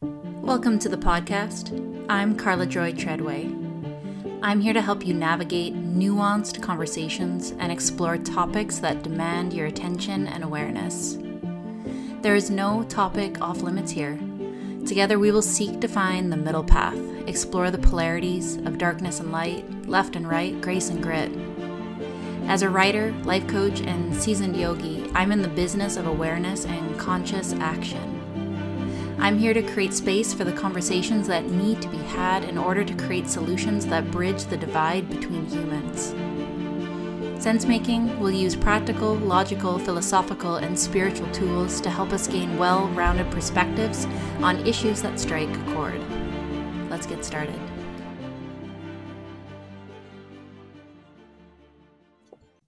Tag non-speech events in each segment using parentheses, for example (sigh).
Welcome to the podcast. I'm Carla Joy Treadway. I'm here to help you navigate nuanced conversations and explore topics that demand your attention and awareness. There is no topic off limits here. Together, we will seek to find the middle path, explore the polarities of darkness and light, left and right, grace and grit. As a writer, life coach, and seasoned yogi, I'm in the business of awareness and conscious action. I'm here to create space for the conversations that need to be had in order to create solutions that bridge the divide between humans. Sensemaking will use practical, logical, philosophical, and spiritual tools to help us gain well rounded perspectives on issues that strike a chord. Let's get started.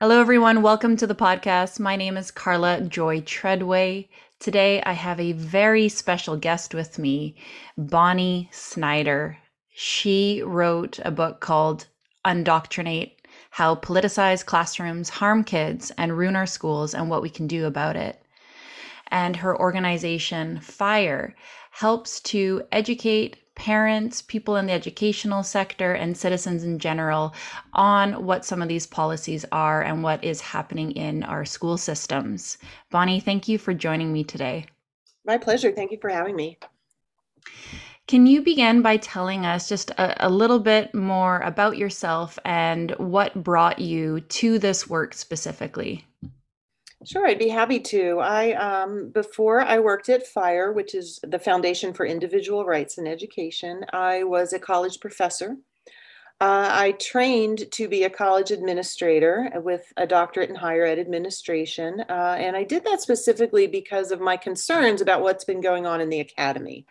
Hello, everyone. Welcome to the podcast. My name is Carla Joy Treadway. Today, I have a very special guest with me, Bonnie Snyder. She wrote a book called Undoctrinate How Politicized Classrooms Harm Kids and Ruin Our Schools and What We Can Do About It. And her organization, FIRE, helps to educate parents, people in the educational sector, and citizens in general on what some of these policies are and what is happening in our school systems. Bonnie, thank you for joining me today. My pleasure. Thank you for having me. Can you begin by telling us just a, a, little bit more about yourself and what brought you to this work specifically? Sure, I'd be happy to. I um, before I worked at FIRE, which is the Foundation for Individual Rights in Education. I was a college professor. Uh, I trained to be a college administrator with a doctorate in higher ed administration, uh, and I did that specifically because of my concerns about what's been going on in the academy.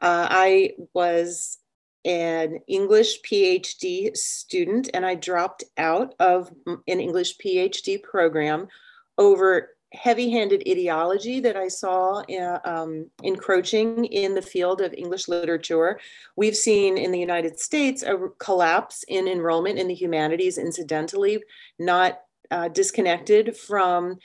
Uh, I was an English PhD student, and I dropped out of an English PhD program over heavy handed ideology that I saw uh, um, encroaching in the field of English literature. We've seen in the United States a collapse in enrollment in the humanities, incidentally, not uh, disconnected from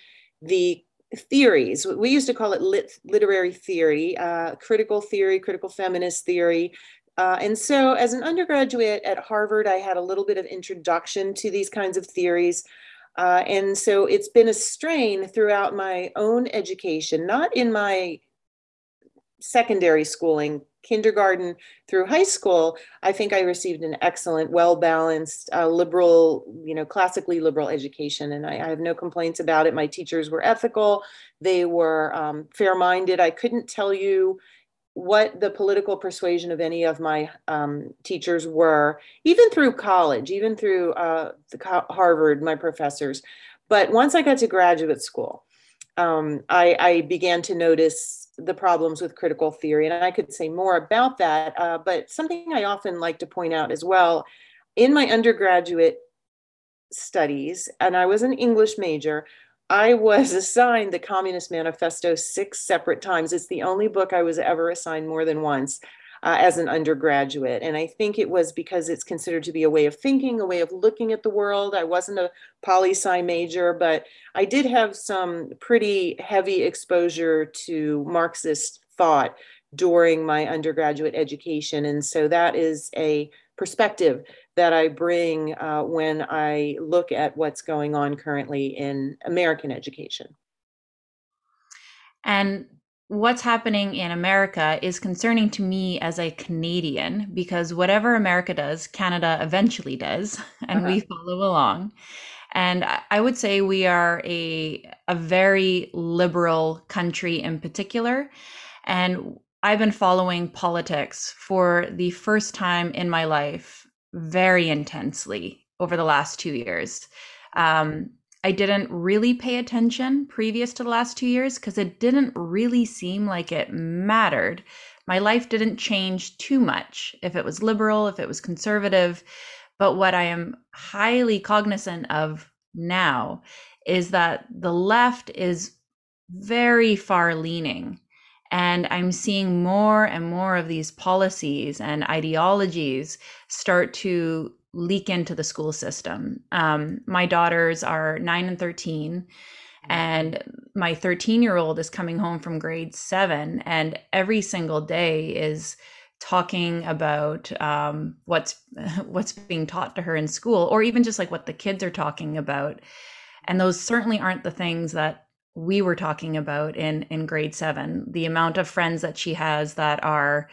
the theories. We used to call it lit- literary theory, uh, critical theory, critical feminist theory. Uh, and so, as an undergraduate at Harvard, I had a little bit of introduction to these kinds of theories. Uh, and so it's been a strain throughout my own education, not in my secondary schooling, kindergarten through high school. I think I received an excellent, well balanced, uh, liberal, you know, classically liberal education. And I, I, have no complaints about it. My teachers were ethical, they were um, fair minded. I couldn't tell you what the political persuasion of any of my um, teachers were, even through college, even through uh, Harvard, my professors. But once I got to graduate school, um, I, I, began to notice the problems with critical theory, and I could say more about that. Uh, but something I often like to point out as well in my undergraduate studies, and I was an English major, I was assigned the Communist Manifesto six separate times. It's the only book I was ever assigned more than once uh, as an undergraduate. And I think it was because it's considered to be a way of thinking, a way of looking at the world. I wasn't a poli sci major, but I did have some pretty heavy exposure to Marxist thought during my undergraduate education. And so that is a perspective that I bring uh, when I look at what's going on currently in American education. And what's happening in America is concerning to me as a Canadian because whatever America does, Canada eventually does, (laughs) and uh-huh. we follow along. And I would say we are a a very liberal country in particular. And I've been following politics for the first time in my life very intensely over the last two years. Um, I didn't really pay attention previous to the last two years because it didn't really seem like it mattered. My life didn't change too much if it was liberal, if it was conservative. But what I am highly cognizant of now is that the left is very far leaning and I'm seeing more and more of these policies and ideologies start to leak into the school system. Um, my daughters are nine and 13, And my 13 year old is coming home from grade seven, and every single day is talking about um, what's (laughs) what's being taught to her in school, or even just like what the kids are talking about. And those certainly aren't the things that we were talking about in in grade seven. The amount of friends that she has that are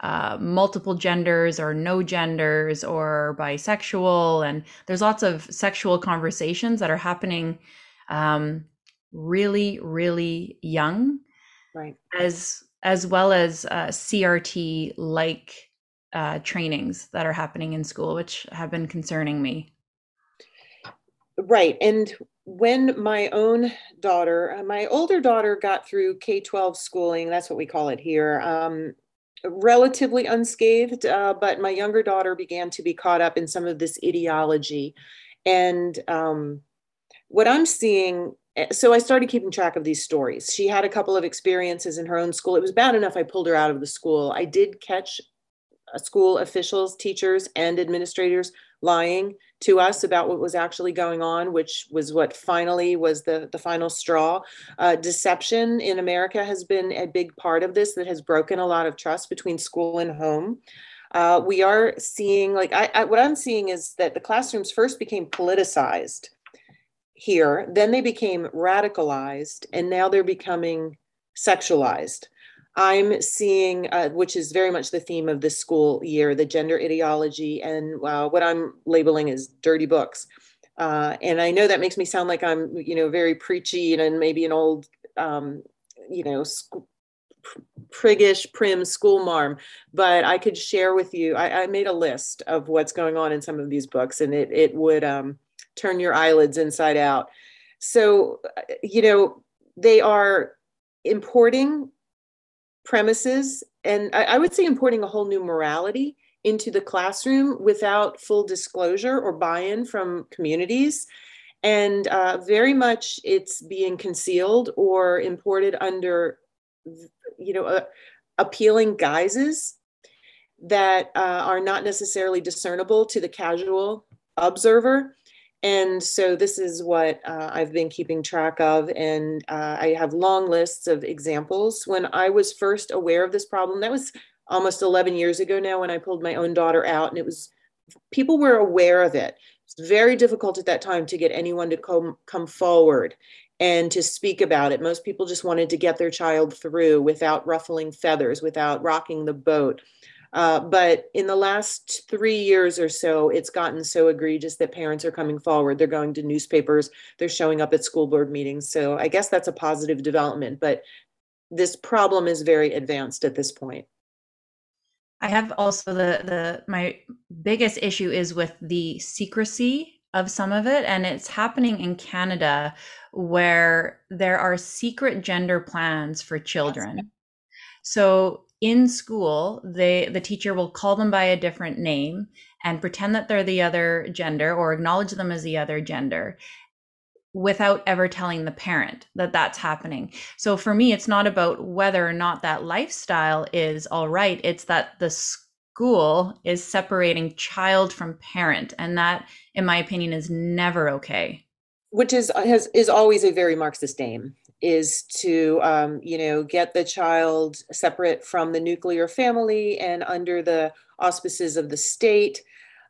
uh, multiple genders or no genders or bisexual, and there's lots of sexual conversations that are happening um, really, really young, right? As as well as uh, CRT like uh, trainings that are happening in school, which have been concerning me. Right. And when my own daughter, uh, my older daughter got through K 12 schooling, that's what we call it here, um, relatively unscathed, uh, but my younger daughter began to be caught up in some of this ideology. And um, what I'm seeing Eh, so I started keeping track of these stories. She had a couple of experiences in her own school. It was bad enough I pulled her out of the school. I did catch uh, school officials, teachers, and administrators lying to us about what was actually going on, which was what finally was the, the final straw. Uh, deception in America has been a big part of this that has broken a lot of trust between school and home. Uh, we are seeing, like, I, I, what I'm seeing is that the classrooms first became politicized here. Then they became radicalized, and now they're becoming sexualized. I'm seeing, uh, which is very much the theme of this school year, the gender ideology and uh, what I'm labeling as dirty books. Uh, and I know that makes me sound like I'm, you know, very preachy and maybe an old, um, you know, sc- priggish, prim school marm. But I could share with you. I, I, made a list of what's going on in some of these books, and it it would um, turn your eyelids inside out. So, you know, they are importing premises, and I, I would say importing a whole new morality into the classroom without full disclosure or buy in from communities. And uh, very much it's being concealed or imported under, you know, uh, appealing guises that uh, are not necessarily discernible to the casual observer and so this is what uh, I've been keeping track of. And uh, I have long lists of examples. When I was first aware of this problem, that was almost 11 years ago now when I pulled my own daughter out, and it was people were aware of it. It's very difficult at that time to get anyone to come, come forward and to speak about it. Most people just wanted to get their child through without ruffling feathers, without rocking the boat. Uh, but in the last three years or so, it's gotten so egregious that parents are coming forward. They're going to newspapers, they're showing up at school board meetings. So I guess that's a positive development, but this problem is very advanced at this point. I have also the the my biggest issue is with the secrecy of some of it and it's happening in Canada where there are secret gender plans for children. So in school, they the teacher will call them by a different name and pretend that they're the other gender or acknowledge them as the other gender without ever telling the parent that that's happening. So for me, it's not about whether or not that lifestyle is all right. It's that the school is separating child from parent. And that, in my opinion, is never okay. Which is has is always a very Marxist aim is to um, you know get the child separate from the nuclear family and under the auspices of the state.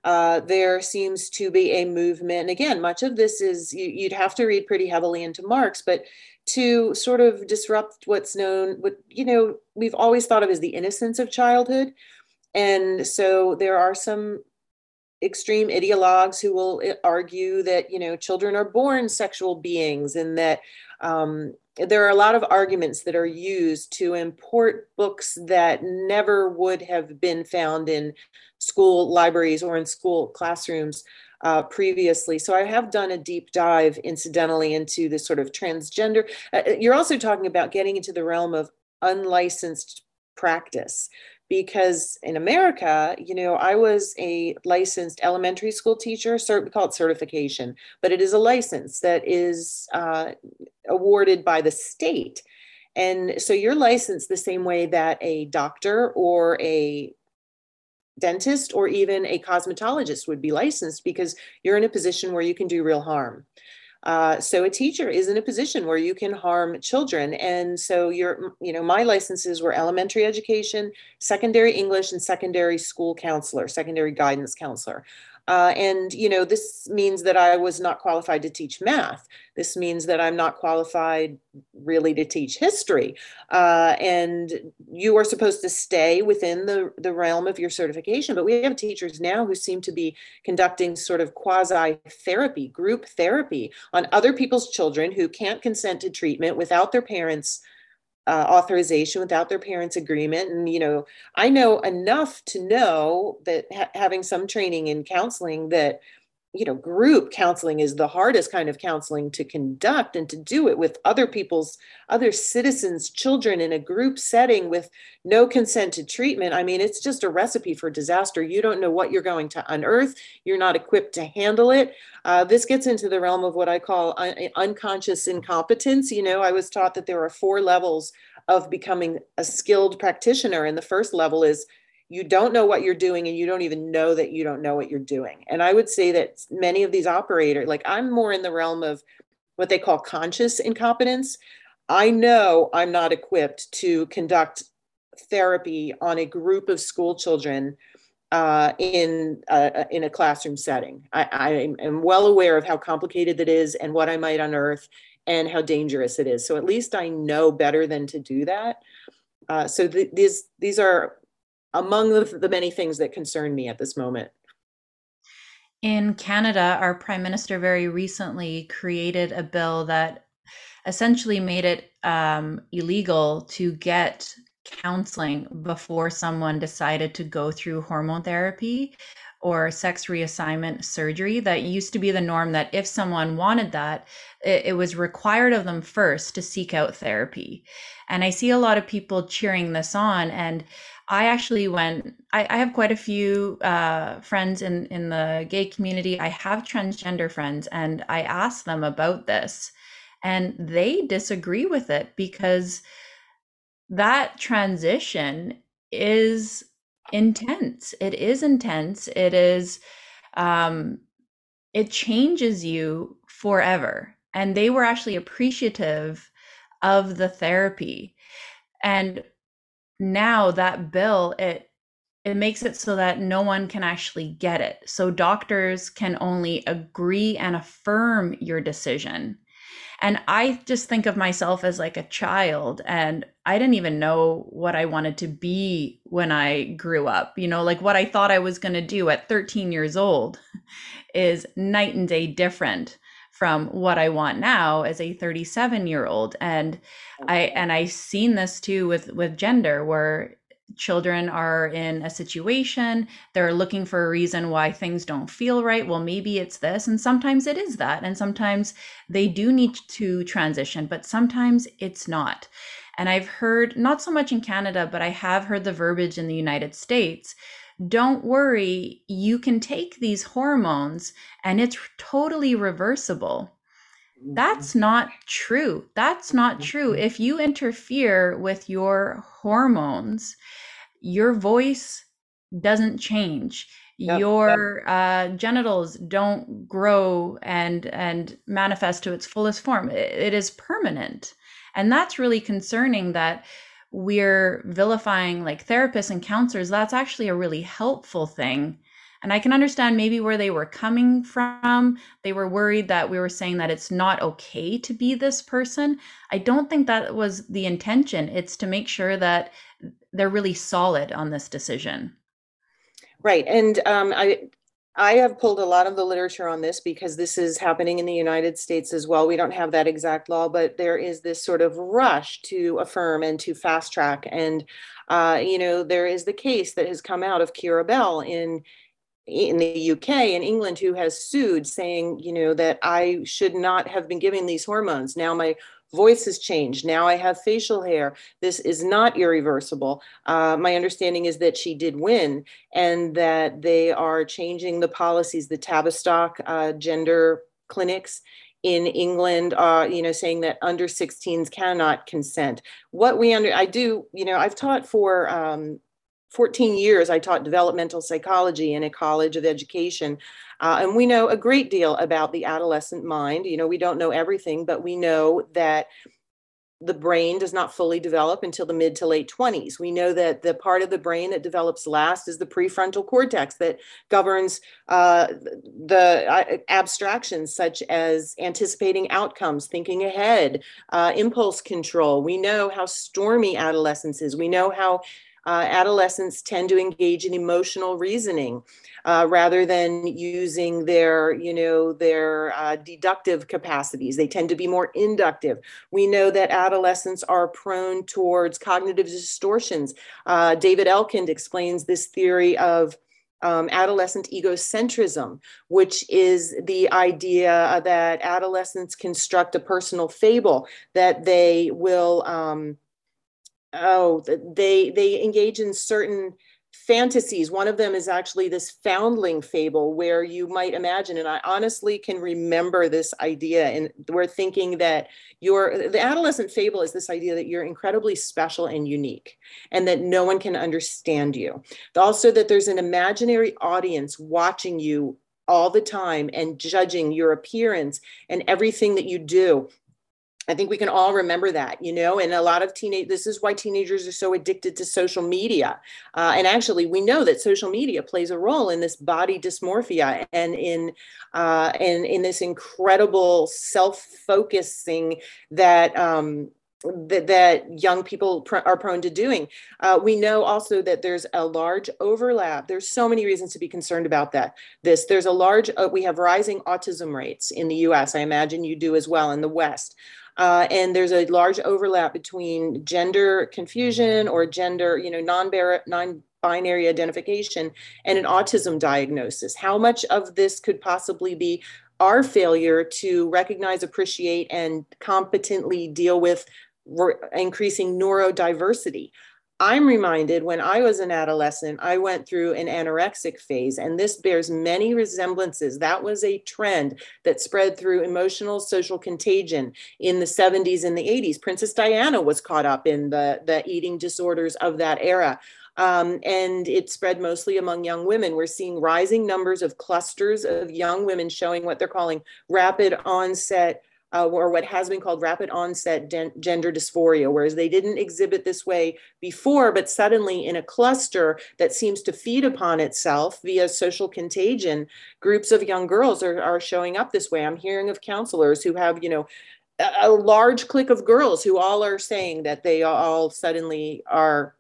Uh, there seems to be a movement and again much of this is you, would have to read pretty heavily into marx but to sort of disrupt what's known what you know we've always thought of as the innocence of childhood. And so there are some extreme ideologues who will eh, argue that you know children are born sexual beings and that um, there are a lot of arguments that are used to import books that never would have been found in school libraries or in school classrooms uh, previously. So I have done a deep dive, incidentally, into this sort of transgender. Uh, you're also talking about getting into the realm of unlicensed practice because in America, you know, I was a licensed elementary school teacher, cert, we call it certification, but it is a license that is uh, awarded by the state. And so you're licensed the same way that a doctor or a dentist or even a cosmetologist would be licensed because you're in a position where you can do real harm. Uh, so a teacher is in a position where you can harm children. And so your, you know, my licenses were elementary education, secondary English, and secondary school counselor, secondary guidance counselor. Uh, and, you know, this means that I was not qualified to teach math. This means that I'm not qualified really to teach history. Uh, and you are supposed to stay within the, the realm of your certification. But we have teachers now who seem to be conducting sort of quasi therapy, group therapy on other people's children who can't consent to treatment without their parents' uh, authorization without their parents agreement and you know i know enough to know that ha- having some training in counseling that you know group counseling is the hardest kind of counseling to conduct and to do it with other people's other citizens children in a group setting with no consent to treatment. I mean it's just a recipe for disaster. You don't know what you're going to unearth. You're not equipped to handle it. Uh, this gets into the realm of what i call un- unconscious incompetence. You know i was taught that there are four levels of becoming a skilled practitioner and the first level is you don't know what you're doing and you don't even know that you don't know what you're doing and i would say that many of these operators like i'm more in the realm of what they call conscious incompetence i know i'm not equipped to conduct therapy on a group of school children uh, in uh, in a classroom setting. I, I, am well aware of how complicated it is and what I might unearth and how dangerous it is. So at least I know better than to do that. Uh, so th- these these are among the, the many things that concern me at this moment. In Canada, our prime minister very recently created a bill that essentially made it um, illegal to get counseling before someone decided to go through hormone therapy or sex reassignment surgery. That used to be the norm that if someone wanted that, it, it, was required of them first to seek out therapy. And I see a lot of people cheering this on. And I actually went, I, I have quite a few uh, friends in, in the gay community. I have transgender friends, and I asked them about this, and they disagree with it because that transition is intense. It is intense. It is, um, it changes you forever. And they were actually appreciative of the therapy. And now that bill it it makes it so that no one can actually get it. So doctors can only agree and affirm your decision. And I just think of myself as like a child and I didn't even know what I wanted to be when I grew up. You know, like what I thought I was going to do at 13 years old is night and day different from what I want now as a 37 year old. And I and I've seen this too with with gender where children are in a situation they're looking for a reason why things don't feel right. Well maybe it's this and sometimes it is that and sometimes they do need to transition but sometimes it's not. And i've heard not so much in canada but i have heard the verbiage in the united states don't worry, you can take these hormones and it's totally reversible. Mm-hmm. That's not true. That's not true. Mm-hmm. If you interfere with your hormones, your voice doesn't change. Yep, your yep. Uh, genitals don't grow and and manifest to its fullest form. it, it is permanent, and that's really concerning. That we're vilifying like therapists and counselors, that's actually a really helpful thing. And I can understand maybe where they were coming from. They were worried that we were saying that it's not okay to be this person. I don't think that was the intention. It's to make sure that they're really solid on this decision. Right. And um, I, I have pulled a lot of the literature on this because this is happening in the United States as well. We don't have that exact law, but there is this sort of rush to affirm and to fast track. And, uh, you know, there is the case that has come out of Keira Bell in in the UK and England who has sued saying, you know, that I should not have been giving these hormones. Now my voice has changed. Now I have facial hair. This is not irreversible. Uh, my understanding is that she did win and that they are changing the policies, the Tavistock uh, gender clinics in England, uh, you know, saying that under 16s cannot consent. What we under, I do, you know, I've taught for um, 14 years, I taught developmental psychology in a college of education. Uh, and we know a great deal about the adolescent mind. You know, we don't know everything, but we know that the brain does not fully develop until the mid to late 20s. We know that the part of the brain that develops last is the prefrontal cortex that governs uh, the uh, abstractions such as anticipating outcomes, thinking ahead, uh, impulse control. We know how stormy adolescence is. We know how uh, adolescents tend to engage in emotional reasoning uh, rather than using their, you know, their uh, deductive capacities. They tend to be more inductive. We know that adolescents are prone towards cognitive distortions. Uh, David Elkind explains this theory of um, adolescent egocentrism, which is the idea that adolescents construct a personal fable that they will um, oh they they engage in certain fantasies. One of them is actually this foundling fable where you might imagine and i honestly can remember this idea and we're thinking that your the adolescent fable is this idea that you're incredibly special and unique and that no one can understand you. Also that there's an imaginary audience watching you all the time and judging your appearance and everything that you do I think we can all remember that, you know, and a lot of teenage, this is why teenagers are so addicted to social media. Uh, and actually, we know that social media plays a role in this body dysmorphia and in, uh, and in this incredible self-focusing that, um, that, that young people pr- are prone to doing. Uh, we know also that there's a large overlap. There's so many reasons to be concerned about that. This there's a large. Uh, we have rising autism rates in the U.S. I imagine you do as well in the West. Uh, and there's a large overlap between gender confusion or gender, you know, non-binary identification and an autism diagnosis. How much of this could possibly be our failure to recognize, appreciate, and competently deal with increasing neurodiversity? I'm reminded when I was an adolescent, I went through an anorexic phase, and this bears many resemblances. That was a trend that spread through emotional social contagion in the 70s and the 80s. Princess Diana was caught up in the, the eating disorders of that era. Um, and it spread mostly among young women. We're seeing rising numbers of clusters of young women showing what they're calling rapid onset uh, or what has been called rapid onset gender dysphoria, whereas they didn't exhibit this way before, but suddenly in a cluster that seems to feed upon itself via social contagion, groups of young girls are, are showing up this way. I'm hearing of counselors who have, you know, a large clique of girls who all are saying that they all suddenly are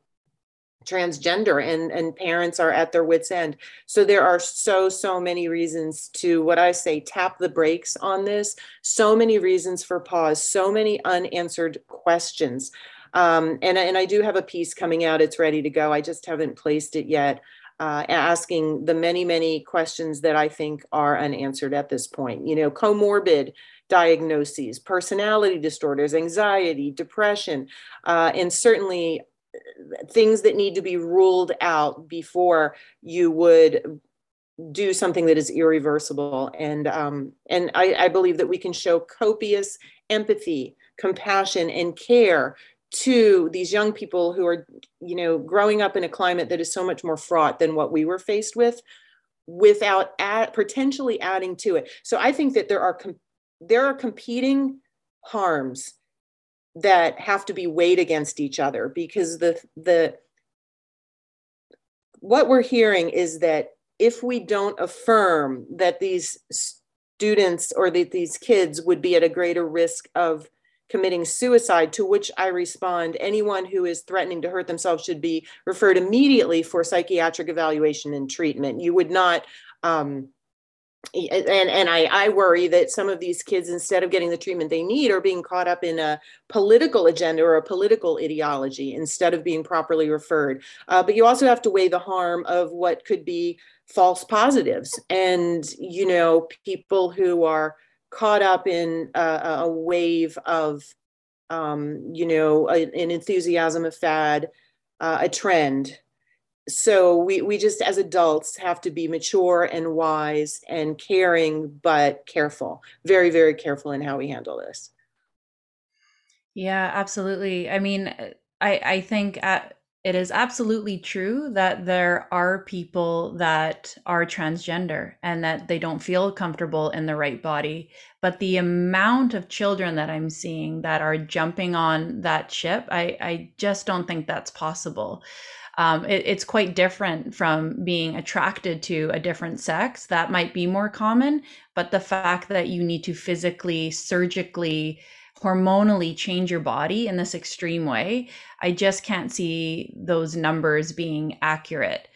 transgender and and parents are at their wits end. So there are so so many reasons to what i say tap the brakes on this. So many reasons for pause so many unanswered questions. Um, and and i do have a piece coming out it's ready to go. I just haven't placed it yet uh, asking the many many questions that i think are unanswered at this point. You know comorbid diagnoses personality disorders anxiety depression uh, and certainly things that need to be ruled out before you would do something that is irreversible. And um, and I, I believe that we can show copious empathy compassion and care to these young people who are you know growing up in a climate that is so much more fraught than what we were faced with without add, potentially adding to it. So i think that there are com- there are competing harms that have to be weighed against each other because the the what we're hearing is that if we don't affirm that these students or that these kids would be at a greater risk of committing suicide to which i respond anyone who is threatening to hurt themselves should be referred immediately for psychiatric evaluation and treatment. You would not um, and and I, I worry that some of these kids instead of getting the treatment they need are being caught up in a political agenda or a political ideology instead of being properly referred. Uh, but you also have to weigh the harm of what could be false positives. And you know people who are caught up in a, a wave of um, you know a, an enthusiasm a fad uh, a trend so we we just as adults have to be mature and wise and caring but careful very very careful in how we handle this yeah absolutely i mean eh, i i think at it is absolutely true that there are people that are transgender and that they don't feel comfortable in the right body. But the amount of children that I'm seeing that are jumping on that ship, I, I just don't think that's possible. Um, it, it's quite different from being attracted to a different sex. That might be more common, but the fact that you need to physically, surgically, hormonally change your body in this extreme way, I just can't see those numbers being accurate.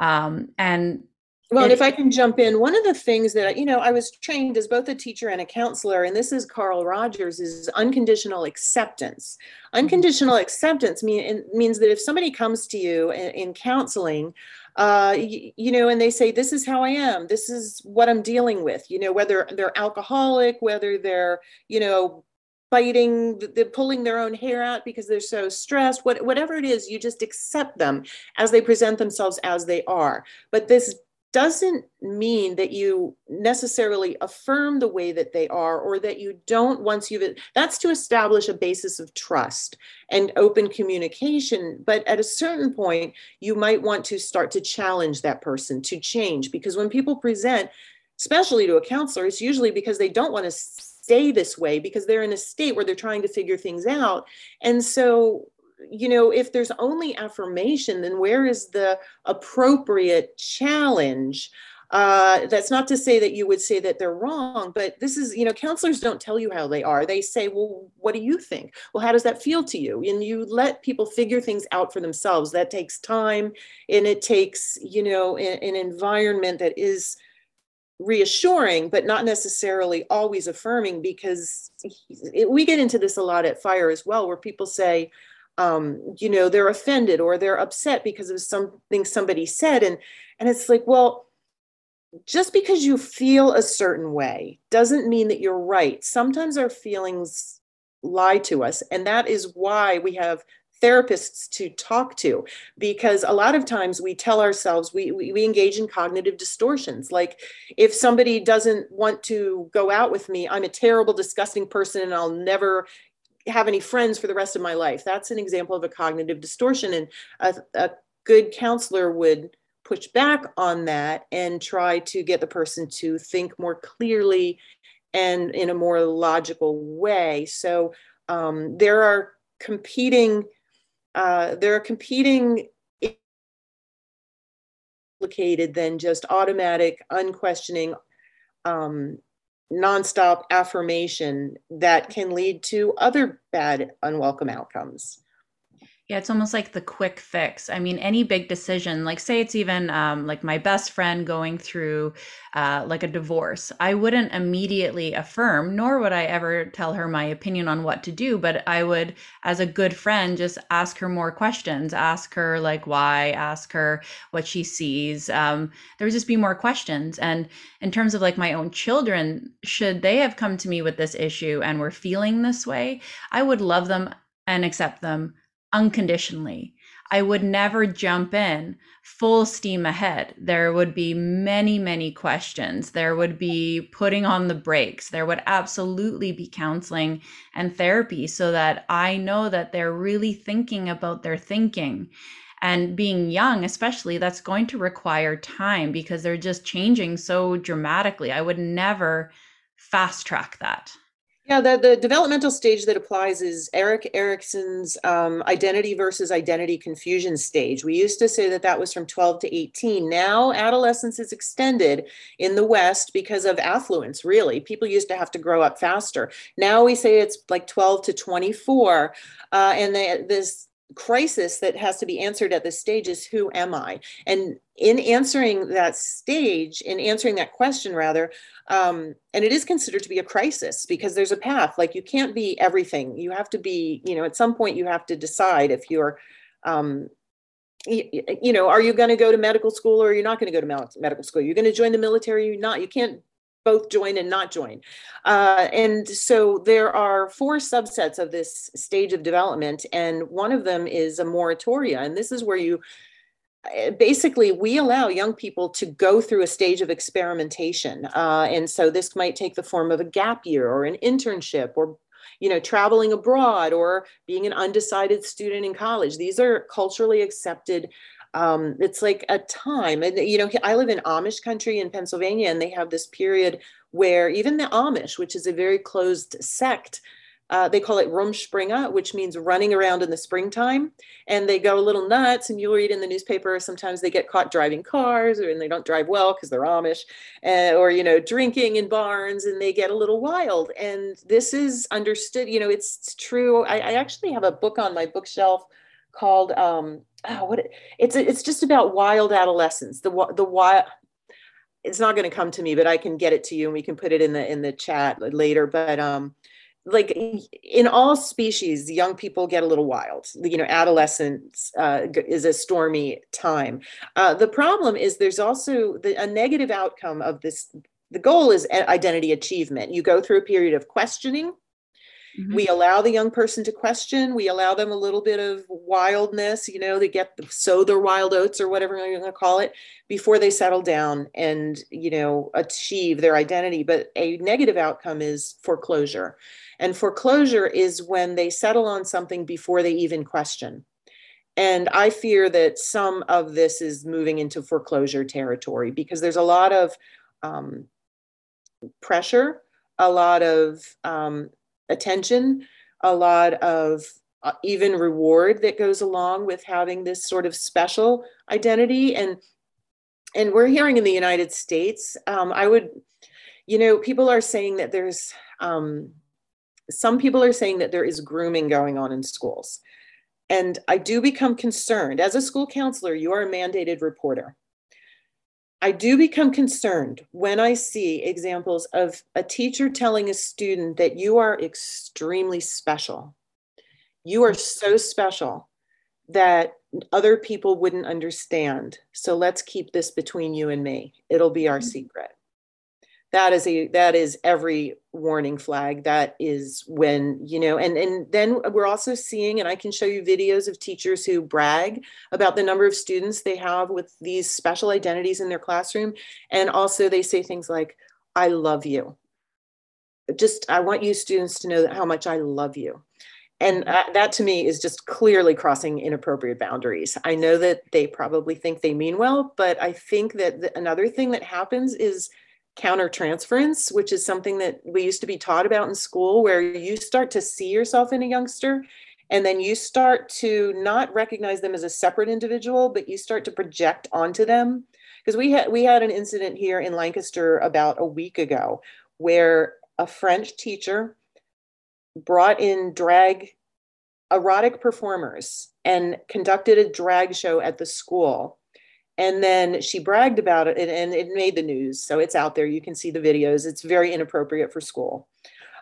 Um, and well, if I can jump in, one of the things that you know, I was trained as both a teacher and a counselor, and this is Carl Rogers is unconditional acceptance. Unconditional acceptance mean, means that if somebody comes to you in, in counseling, uh, you, you, know, and they say, "This is how I am. This is what I'm dealing with." You know, whether they're alcoholic, whether they're you know biting, they're pulling their own hair out because they're so stressed, what, whatever it is, you just accept them as they present themselves as they are. But this doesn't mean that you necessarily affirm the way that they are or that you don't once you've that's to establish a basis of trust and open communication but at a certain point you might want to start to challenge that person to change because when people present especially to a counselor it's usually because they don't want to stay this way because they're in a state where they're trying to figure things out. And so, you know, if there's only affirmation, then where is the appropriate challenge? Uh, that's not to say that you would say that they're wrong, but this is, you know, counselors don't tell you how they are. They say, well, what do you think? Well, how does that feel to you? And you let people figure things out for themselves. That takes time and it takes, you know, an, an environment that is reassuring, but not necessarily always affirming because it, we get into this a lot at fire as well, where people say, um, you know, they're offended or they're upset because of something somebody said. And, and it's like, well, just because you feel a certain way doesn't mean that you're right. Sometimes our feelings lie to us. And that is why we have therapists to talk to because a lot of times we tell ourselves we, we, we engage in cognitive distortions like if somebody doesn't want to go out with me i'm a terrible disgusting person and i'll never have any friends for the rest of my life. That's an example of a cognitive distortion and a, a good counselor would push back on that and try to get the person to think more clearly and in a more logical way. So um, there are competing uh, there are competing complicated than just automatic, unquestioning, um, nonstop affirmation that can lead to other bad, unwelcome outcomes. Yeah, it's almost like the quick fix. I mean, any big decision, like say it's even um, like my best friend going through uh, like a divorce, I wouldn't immediately affirm, nor would I ever tell her my opinion on what to do. But I would, as a good friend, just ask her more questions, ask her like why, ask her what she sees. Um, there would just be more questions. And in terms of like my own children, should they have come to me with this issue and were feeling this way, I would love them and accept them unconditionally. I would never jump in full steam ahead. There would be many, many questions. There would be putting on the brakes. There would absolutely be counseling and therapy so that I know that they're really thinking about their thinking. And being young, especially, that's going to require time because they're just changing so dramatically. I would never fast track that. Yeah, the, the developmental stage that applies is Erik Erikson's um, identity versus identity confusion stage. We used to say that that was from 12 to 18. Now, adolescence is extended in the West because of affluence, really. People used to have to grow up faster. Now we say it's like 12 to 24. Uh, and they, this crisis that has to be answered at this stage is who am I? And in answering that stage, in answering that question, rather, um, and it is considered to be a crisis because there's a path. Like you can't be everything. You have to be, you know, at some point you have to decide if you're, um, you, you know, are you going to go to medical school or you're not going to go to medical school? You're going to join the military. You're not. You can't both join and not join. Uh, and so there are four subsets of this stage of development, and one of them is a moratoria. And this is where you eh, basically we allow young people to go through a stage of experimentation. Uh, and so this might take the form of a gap year or an internship or you know, traveling abroad or being an undecided student in college. These are culturally accepted um, it's like a time and you know i live in amish country in pennsylvania and they have this period where even the amish which is a very closed sect uh, they call it rumspringa, which means running around in the springtime. And they go a little nuts. And you'll read in the newspaper sometimes they get caught driving cars, or and they don't drive well because they're Amish, uh, or you know drinking in barns, and they get a little wild. And this is understood. You know, it's, true. I, I, actually have a book on my bookshelf called um, oh, what it's it's just about wild adolescence. The the wild it's not going to come to me, but I can get it to you and we can put it in the in the chat later. But um, like in all species young people get a little wild you know adolescence uh, is a stormy time uh, the problem is there's also the, a negative outcome of this the goal is identity achievement you go through a period of questioning Mm-hmm. We allow the young person to question. We allow them a little bit of wildness, you know, they get sow their wild oats or whatever you're going to call it before they settle down and, you know, achieve their identity. But a negative outcome is foreclosure. And foreclosure is when they settle on something before they even question. And I fear that some of this is moving into foreclosure territory because there's a lot of um, pressure, a lot of um, attention, a lot of uh, even reward that goes along with having this sort of special identity. And and we're hearing in the United States, um, I would, you know, people are saying that there's um, some people are saying that there is grooming going on in schools. And I do become concerned. As a school counselor, you are a mandated reporter. I do become concerned when I see examples of a teacher telling a student that you are extremely special. You are so special that other people wouldn't understand. So let's keep this between you and me. It'll be our mm-hmm. secret that is a that is every warning flag. That is when you know and and then we're also seeing and i can show you videos of teachers who brag about the number of students they have with these special identities in their classroom. And also they say things like i love you. Just i want you students to know how much i love you. And uh, that to me is just clearly crossing inappropriate boundaries. I know that they probably think they mean well but i think that the, another thing that happens is countertransference, which is something that we used to be taught about in school, where you start to see yourself in a youngster and then you start to not recognize them as a separate individual, but you start to project onto them. Because we had we had an incident here in Lancaster about a week ago where a French teacher brought in drag erotic performers and conducted a drag show at the school and then she bragged about it and, it made the news so it's out there you can see the videos it's very inappropriate for school.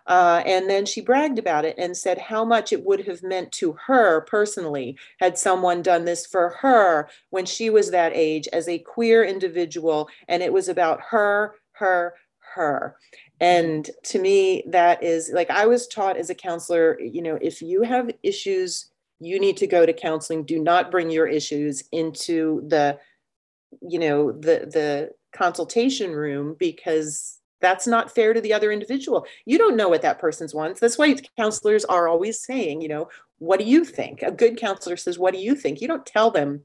Uh, and then she bragged about it and said how much it would have meant to her personally had someone done this for her when she was that age as a queer individual and it was about her her her. And to me that is like i was taught as a counselor you know if you have issues you need to go to counseling. Do not bring your issues into the you know the the consultation room because that's not fair to the other individual. You don't know what that person's wants. That's why counselors are always saying you know what do you think? A good counselor says what do you think? You don't tell them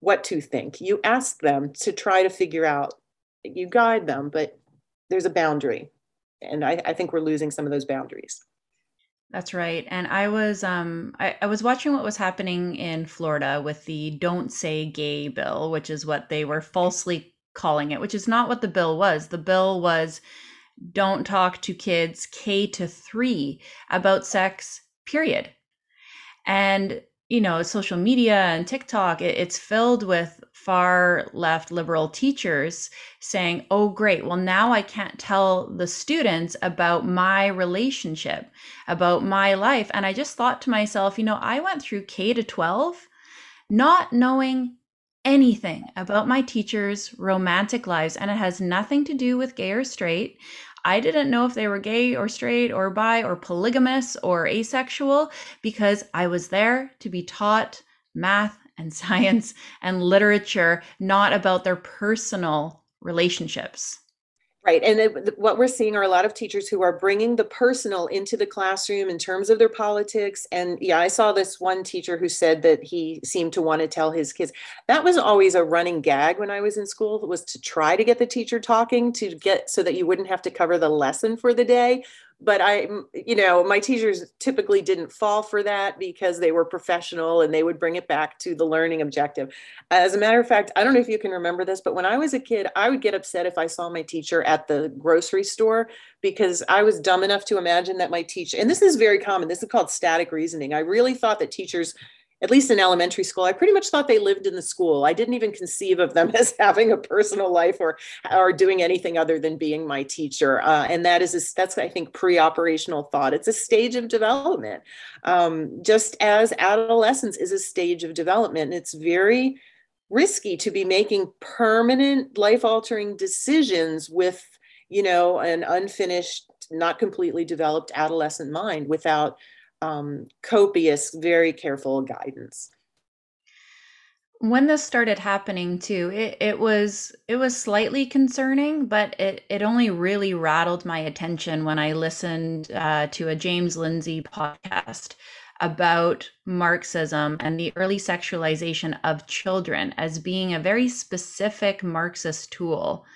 what to think. You ask them to try to figure out you guide them but there's a boundary. And I, I think we're losing some of those boundaries that's right. And I was um I, I was watching what was happening in Florida with the don't say gay bill, which is what they were falsely calling it, which is not what the bill was. The bill was don't talk to kids K to 3 about sex, period. And you know, social media and TikTok, it, it's filled with far left liberal teachers saying, oh, great, well, now I can't tell the students about my relationship, about my life. And I just thought to myself, you know, I went through K to 12 not knowing anything about my teachers' romantic lives, and it has nothing to do with gay or straight. I didn't know if they were gay or straight or bi or polygamous or asexual because I was there to be taught math and (laughs) science and literature, not about their personal relationships. Right. And it, what we're seeing are a lot of teachers who are bringing the personal into the classroom in terms of their politics. And yeah, I saw this one teacher who said that he seemed to want to tell his kids. That was always a running gag when I was in school was to try to get the teacher talking to get so that you wouldn't have to cover the lesson for the day but I, you know, my teachers typically didn't fall for that because they were professional and they would bring it back to the learning objective. As a matter of fact, I don't know if you can remember this, but when I was a kid, I would get upset if I saw my teacher at the grocery store because I was dumb enough to imagine that my teacher, and this is very common, this is called static reasoning. I really thought that teachers at least in elementary school, I pretty much thought they lived in the school. I didn't even conceive of them (laughs) as having a personal life or or doing anything other than being my teacher. Uh, and that is a, that's I think pre-operational thought. It's a stage of development, um, just as adolescence is a stage of development. And it's very risky to be making permanent life-altering decisions with you know an unfinished, not completely developed adolescent mind without um, copious, very careful guidance. When this started happening too, it, it was it was slightly concerning, but it, it only really rattled my attention when I listened uh, to a James Lindsay podcast about Marxism and the early sexualization of children as being a very specific Marxist tool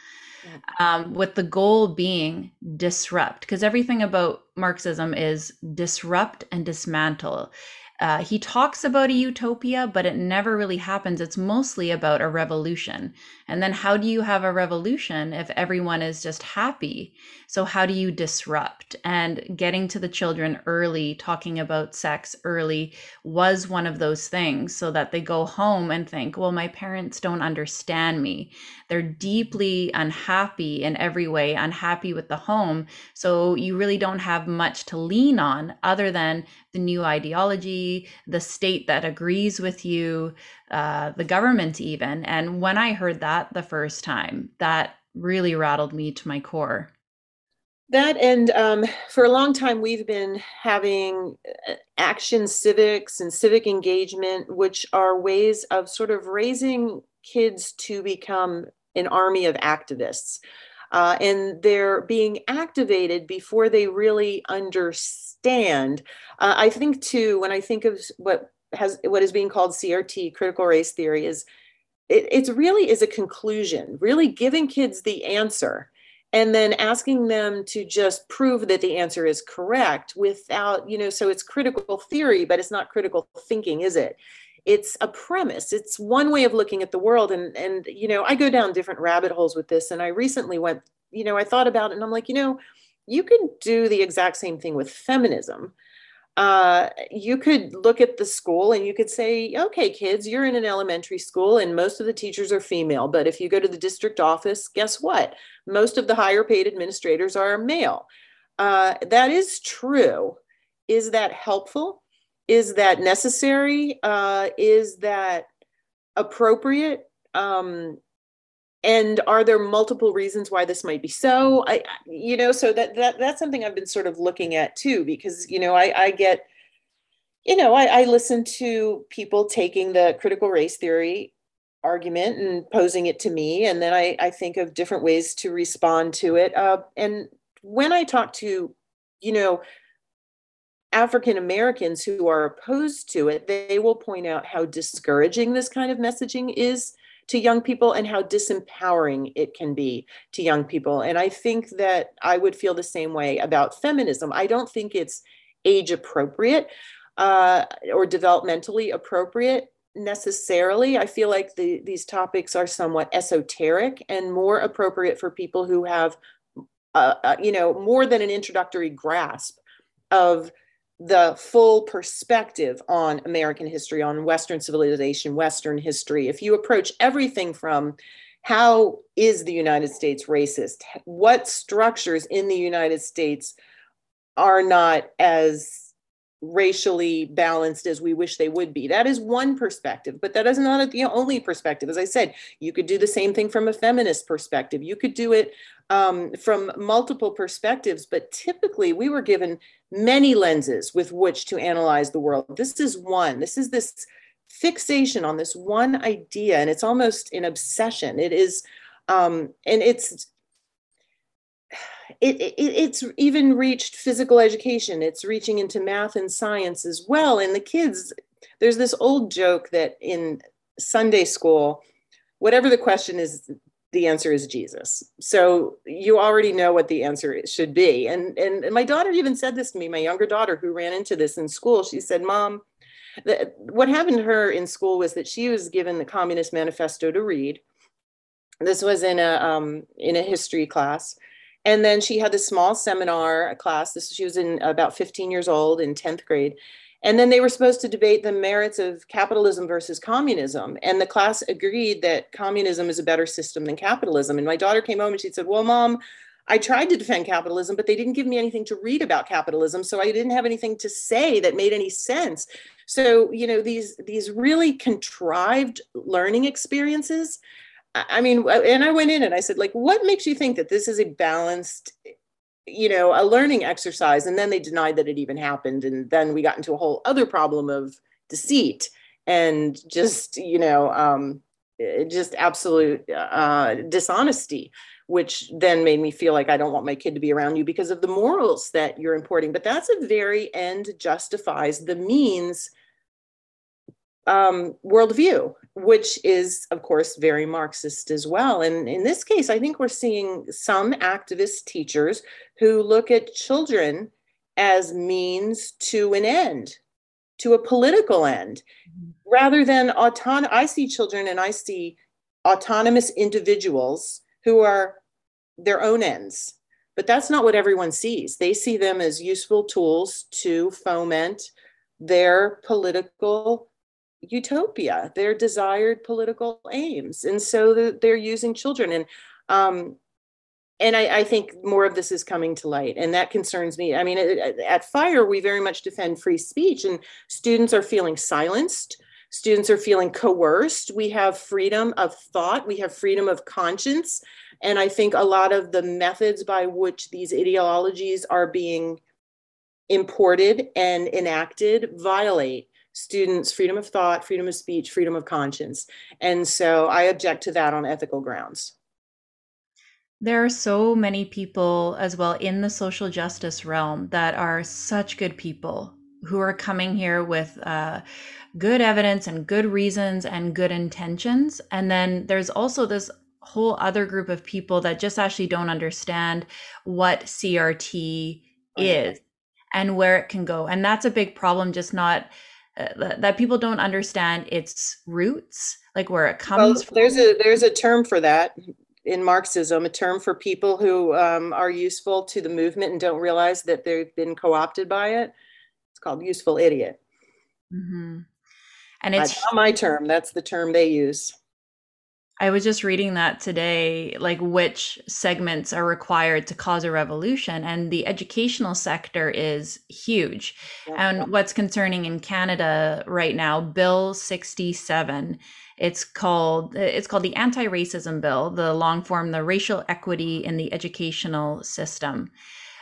um, with the goal being disrupt, because everything about Marxism is disrupt and dismantle. Uh, he talks about a utopia, but it never really happens. It's mostly about a revolution. And then, how do you have a revolution if everyone is just happy? So, how do you disrupt? And getting to the children early, talking about sex early, was one of those things so that they go home and think, well, my parents don't understand me. They're deeply unhappy in every way, unhappy with the home. So, you really don't have much to lean on other than the new ideology, the state that agrees with you, uh, the government, even. And when I heard that the first time, that really rattled me to my core. That and um, for a long time, we've been having uh, action civics and civic engagement, which are ways of sort of raising kids to become an army of activists. Uh, and they're being activated before they really understand. Uh, I think too, when I think of what has what is being called CRT, critical race theory, is it it's really is a conclusion, really giving kids the answer and then asking them to just prove that the answer is correct without you know so it's critical theory but it's not critical thinking is it? It's a premise. It's one way of looking at the world. And and you know i go down different rabbit holes with this. And i recently went you know i thought about it and i'm like you know you can do the exact same thing with feminism uh, you could look at the school and you could say, okay, kids, you're in an elementary school and most of the teachers are female. But if you go to the district office, guess what? Most of the higher paid administrators are male. Uh, that is true. Is that helpful? Is that necessary? Uh, is that appropriate? Um, and are there multiple reasons why this might be so? I you know so that, that that's something i've been sort of looking at too because you know i i get you know i, I listen to people taking the critical race theory argument and posing it to me and then i i think of different ways to respond to it. Uh, and when i talk to you know African Americans who are opposed to it, they will point out how discouraging this kind of messaging is to young people and how disempowering it can be to young people. And I think that I would feel the same way about feminism. I don't think it's age appropriate uh, or developmentally appropriate necessarily. I feel like the, these topics are somewhat esoteric and more appropriate for people who have, uh, uh, you know, more than an introductory grasp of the full perspective on American history, on Western civilization, Western history, if you approach everything from how is the United States racist? What structures in the United States are not as racially balanced as we wish they would be. That is one perspective, but that is not the only perspective. As I said, you could do the same thing from a feminist perspective. You could do it um, from multiple perspectives, but typically we were given many lenses with which to analyze the world. This is one. This is this fixation on this one idea, and it's almost an obsession. It is, um, and it's it, it, it's even reached physical education. It's reaching into math and science as well. And the kids, there's this old joke that in Sunday school, whatever the question is, the answer is Jesus. So you already know what the answer should be. And, and my daughter even said this to me, my younger daughter who ran into this in school. She said, Mom, the, what happened to her in school was that she was given the Communist Manifesto to read. This was in a um, in a history class, and then she had a small seminar a class. This she was in about 15 years old in 10th grade, and then they were supposed to debate the merits of capitalism versus communism. And the class agreed that communism is a better system than capitalism. And my daughter came home and she said, Well, mom, I tried to defend capitalism, but they didn't give me anything to read about capitalism. So I didn't have anything to say that made any sense. So, you know, these these really contrived learning experiences. I mean, and I went in and I said, like, what makes you think that this is a balanced you know, a learning exercise. And then they denied that it even happened. And then we got into a whole other problem of deceit and just, you know, um, just absolute uh, dishonesty, which then made me feel like I don't want my kid to be around you because of the morals that you're importing. But that's a very end justifies the means um, worldview, which is, of course, very Marxist as well. And in this case, I think we're seeing some activist teachers who look at children as means to an end, to a political end, mm-hmm. rather than autonomous. I see children and I see autonomous individuals who are their own ends. But that's not what everyone sees. They see them as useful tools to foment their political utopia, their desired political aims. And so they're using children. And um, and I, I, think more of this is coming to light, and that concerns me. I mean, at, at Fire, we very much defend free speech, and students are feeling silenced. Students are feeling coerced. We have freedom of thought, we have freedom of conscience. And I think a lot of the methods by which these ideologies are being imported and enacted violate students' freedom of thought, freedom of speech, freedom of conscience. And so I object to that on ethical grounds. There are so many people as well in the social justice realm that are such good people who are coming here with uh, good evidence and good reasons and good intentions. And then there's also this whole other group of people that just actually don't understand what CRT is and where it can go. And that's a big problem, just not uh, that people don't understand its roots, like where it comes well, from. There's a there's a term for that in Marxism, a term for people who um, are useful to the movement and don't realize that they've been co-opted by it. It's called useful idiot. Mm-hmm. And it's That's not my term. That's the term they use. I was just reading that today, like which segments are required to cause a revolution. And the educational sector is huge. Yeah. And what's concerning in Canada right now, Bill 67, it's called it's called the Anti-Racism Bill, the long form, the racial equity in the educational system.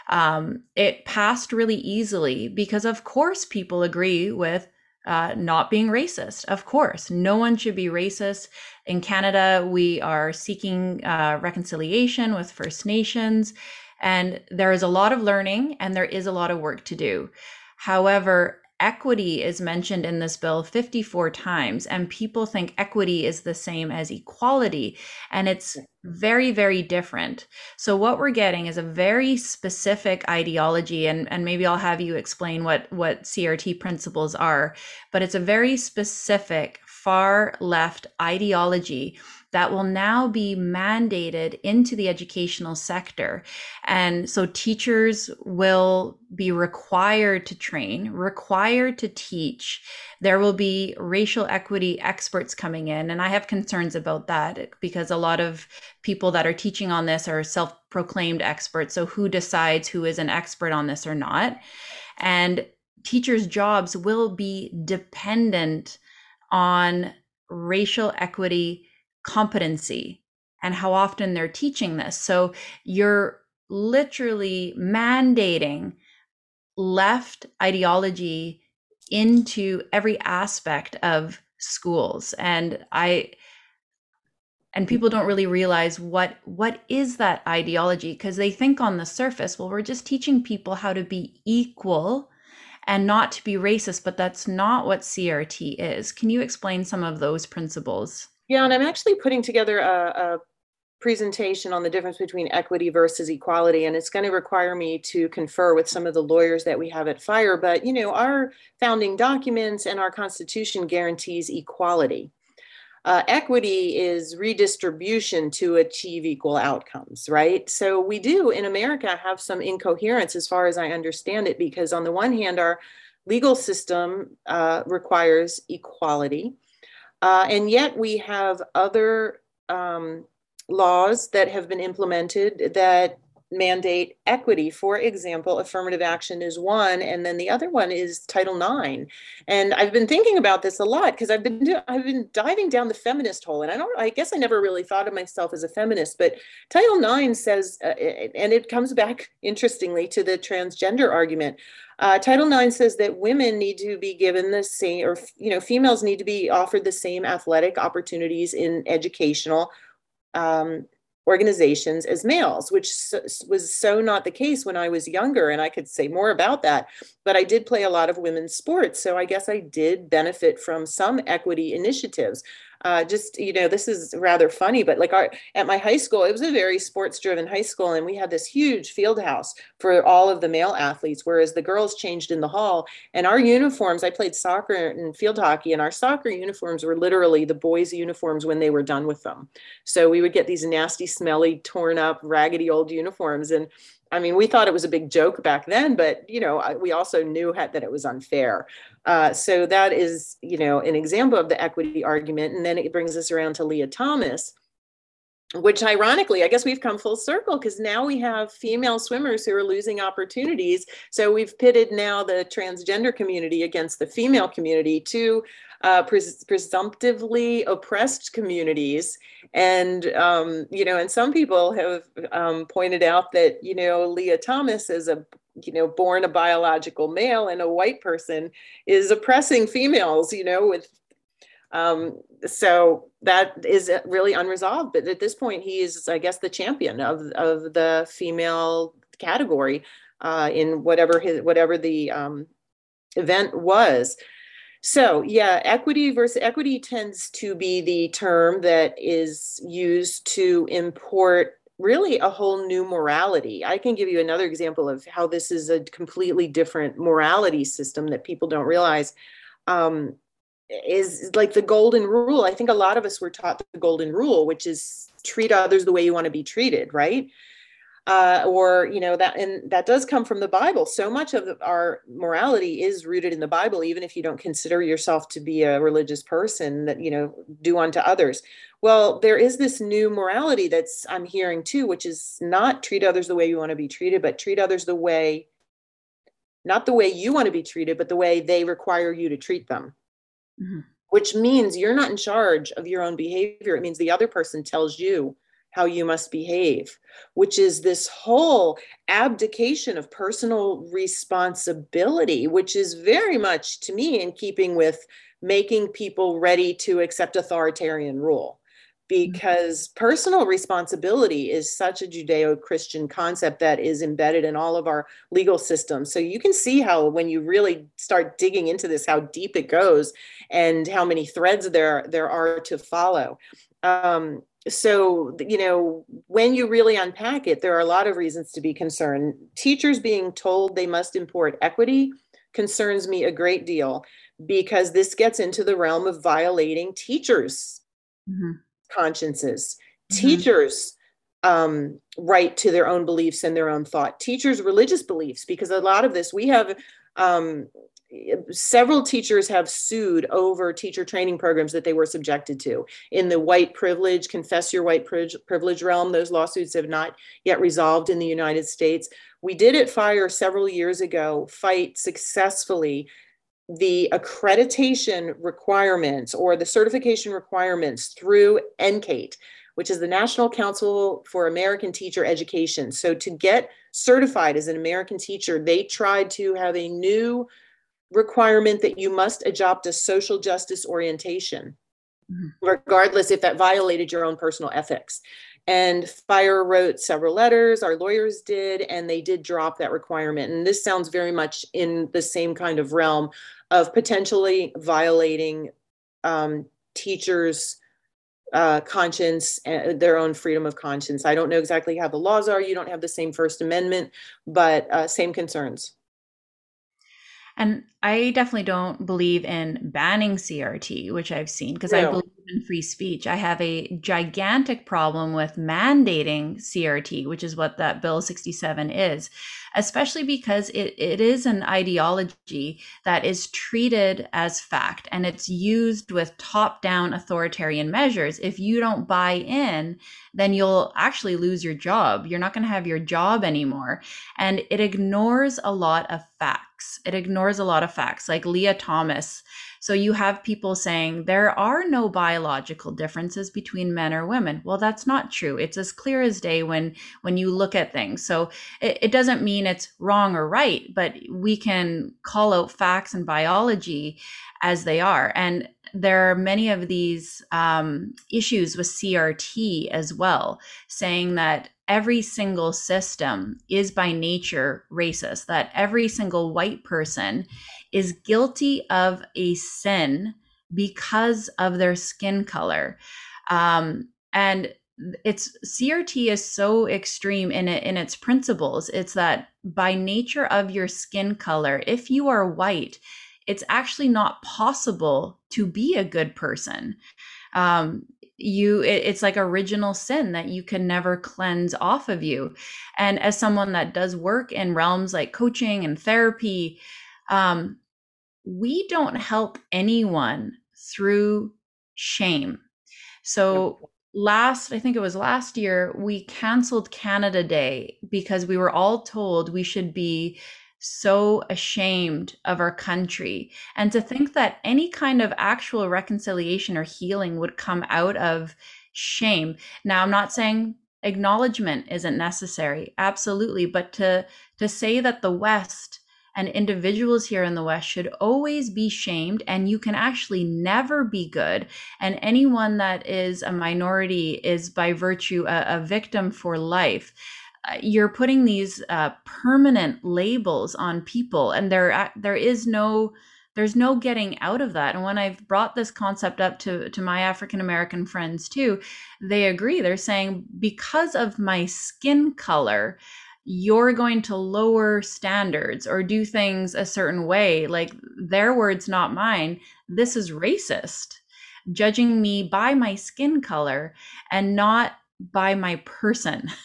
Um, it passed really easily because of course people agree with uh, not being racist. Of course, no one should be racist. In Canada, we are seeking uh, reconciliation with First Nations, and there is a lot of learning and there is a lot of work to do. However, equity is mentioned in this bill 54 times and people think equity is the same as equality and it's very very different. So what we're getting is a very specific ideology and and maybe I'll have you explain what what CRT principles are but it's a very specific far left ideology that will now be mandated into the educational sector. And so teachers will be required to train, required to teach. There will be racial equity experts coming in. And I have concerns about that because a lot of people that are teaching on this are self proclaimed experts. So who decides who is an expert on this or not? And teachers' jobs will be dependent on racial equity competency and how often they're teaching this. So you're literally mandating left ideology into every aspect of schools. And i and people don't really realize what what is that ideology because they think on the surface well we're just teaching people how to be equal and not to be racist but that's not what crt is. Can you explain some of those principles yeah and i'm actually putting together a, a presentation on the difference between equity versus equality and it's going to require me to confer with some of the lawyers that we have at fire but you know our founding documents and our constitution guarantees equality uh, equity is redistribution to achieve equal outcomes, right? So we do in America have some incoherence as far as I understand it, because on the one hand, our legal system uh, requires equality, uh, and yet we have other um, laws that have been implemented that mandate equity. For example, affirmative action is one, and then the other one is Title IX. And I've been thinking about this a lot because I've been I've been diving down the feminist hole, and I don't. I guess I never really thought of myself as a feminist, but Title IX says, uh, and it comes back interestingly to the transgender argument. Uh, Title IX says that women need to be given the same, or you know, females need to be offered the same athletic opportunities in educational um, organizations as males, which was so not the case when I was younger. And I could say more about that. But I did play a lot of women's sports. So I guess I did benefit from some equity initiatives uh, just you know this is rather funny but like our at my high school it was a very sports driven high school and we had this huge field house for all of the male athletes whereas the girls changed in the hall. And our uniforms i played soccer and field hockey and our soccer uniforms were literally the boys uniforms when they were done with them. So we would get these nasty smelly torn up raggedy old uniforms and I mean, we thought it was a big joke back then, but you know, we also knew that it was unfair. Uh, so that is, you know, an example of the equity argument. And then it brings us around to Lia Thomas, which ironically, I guess we've come full circle because now we have female swimmers who are losing opportunities. So we've pitted now the transgender community against the female community, two uh, pres- presumptively oppressed communities. And, um, you know, and some people have um, pointed out that, you know, Lia Thomas is a you know born a biological male and a white person is oppressing females you know with um, so that is really unresolved. But at this point, he is, I guess, the champion of of the female category uh, in whatever his whatever the um, event was. So yeah, equity versus equity tends to be the term that is used to import really a whole new morality. I can give you another example of how this is a completely different morality system that people don't realize. Um, is like the golden rule. I think a lot of us were taught the golden rule, which is treat others the way you want to be treated, right? Uh, or you know that and that does come from the bible so much of our morality is rooted in the bible even if you don't consider yourself to be a religious person that you know do unto others well there is this new morality that's i'm hearing too which is not treat others the way you want to be treated but treat others the way not the way you want to be treated but the way they require you to treat them mm-hmm. which means you're not in charge of your own behavior. It means the other person tells you how you must behave, which is this whole abdication of personal responsibility, which is very much to me in keeping with making people ready to accept authoritarian rule. Mm-hmm. because personal responsibility is such a Judeo Christian concept that is embedded in all of our legal systems. So you can see how, when you really start digging into this, how deep it goes and how many threads there, there are to follow. Um, so, you know, when you really unpack it, there are a lot of reasons to be concerned. Teachers being told they must import equity concerns me a great deal because this gets into the realm of violating teachers. Mm-hmm consciences, mm-hmm. teachers um, right to their own beliefs and their own thought, teachers' religious beliefs, because a lot of this we have. Um, several teachers have sued over teacher training programs that they were subjected to in the white privilege confess your white privilege realm those lawsuits have not yet resolved in the united states we did at fire several years ago fight successfully the accreditation requirements or the certification requirements through NCATE, which is the National Council for American Teacher Education. So, to get certified as an American teacher, they tried to have a new requirement that you must adopt a social justice orientation. mm-hmm. regardless if that violated your own personal ethics. And Fire wrote several letters, our lawyers did, and they did drop that requirement. And this sounds very much in the same kind of realm of potentially violating um, teachers' uh, conscience, uh, their own freedom of conscience. I don't know exactly how the laws are. You don't have the same First Amendment, but uh, same concerns. And I definitely don't believe in banning CRT, which I've seen because no. I believe in free speech. I have a gigantic problem with mandating CRT, which is what that Bill 67 is especially because it, it is an ideology that is treated as fact and it's used with top down authoritarian measures. If you don't buy in, then you'll actually lose your job. You're not going to have your job anymore. And it ignores a lot of facts. It ignores a lot of facts. Like Lia Thomas so you have people saying there are no biological differences between men or women. Well, that's not true. It's as clear as day when when you look at things. So it, it doesn't mean it's wrong or right, but we can call out facts and biology as they are. And there are many of these um, issues with CRT as well, saying that every single system is by nature racist, that every single white person is guilty of a sin because of their skin color. Um, and it's CRT is so extreme in it in its principles. It's that by nature of your skin color, if you are white, it's actually not possible to be a good person. Um, you it, it's like original sin that you can never cleanse off of you and as someone that does work in realms like coaching and therapy um, we don't help anyone through shame so last i think it was last year we canceled canada day because we were all told we should be so ashamed of our country. And to think that any kind of actual reconciliation or healing would come out of shame. Now, I'm not saying acknowledgement isn't necessary, absolutely, but to to say that the West and individuals here in the West should always be shamed, and you can actually never be good. And anyone that is a minority is, by virtue, a, a victim for life. Uh, you're putting these uh, permanent labels on people and there there is no there's no getting out of that and when i've brought this concept up to to my african american friends too they agree they're saying because of my skin color you're going to lower standards or do things a certain way like their words not mine this is racist judging me by my skin color and not by my person (laughs)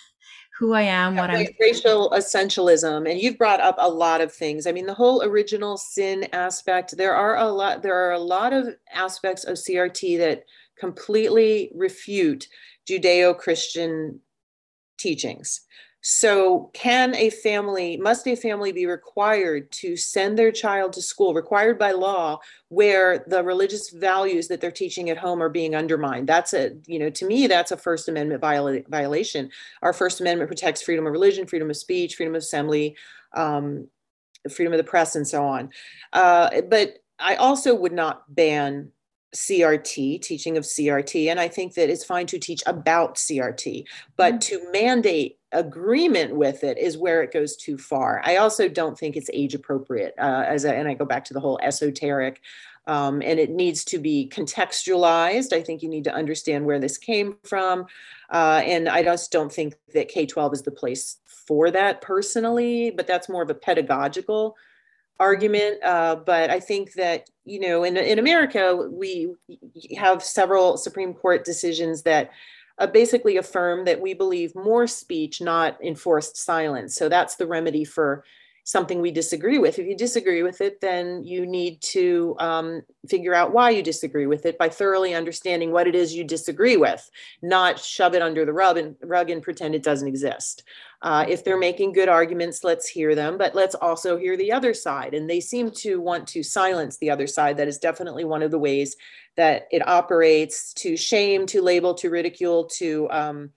who I am, what I'm racial essentialism. And you've brought up a lot of things. I mean, the whole original sin aspect, there are a lot, there are a lot of aspects of CRT that completely refute Judeo-Christian teachings. So, can a family, must a family be required to send their child to school, required by law, where the religious values that they're teaching at home are being undermined? That's a, you know, to me, that's a First Amendment viola- violation. Our First Amendment protects freedom of religion, freedom of speech, freedom of assembly, um, freedom of the press, and so on. Uh, but I also would not ban CRT, teaching of CRT. And I think that it's fine to teach about CRT, but mm-hmm. to mandate agreement with it is where it goes too far. I also don't think it's age appropriate. Uh, as a, and I go back to the whole esoteric, um, and it needs to be contextualized. I think you need to understand where this came from, uh, and I just don't think that K twelve is the place for that personally. But that's more of a pedagogical argument. Uh, but I think that you know, in in America, we have several Supreme Court decisions that uh, basically affirm that we believe more speech, not enforced silence. So that's the remedy for something we disagree with. If you disagree with it, then you need to um, figure out why you disagree with it by thoroughly understanding what it is you disagree with, not shove it under the rug and, rug and pretend it doesn't exist. Uh, if they're making good arguments, let's hear them, but let's also hear the other side. And they seem to want to silence the other side. That is definitely one of the ways that it operates to shame, to label, to ridicule, to um,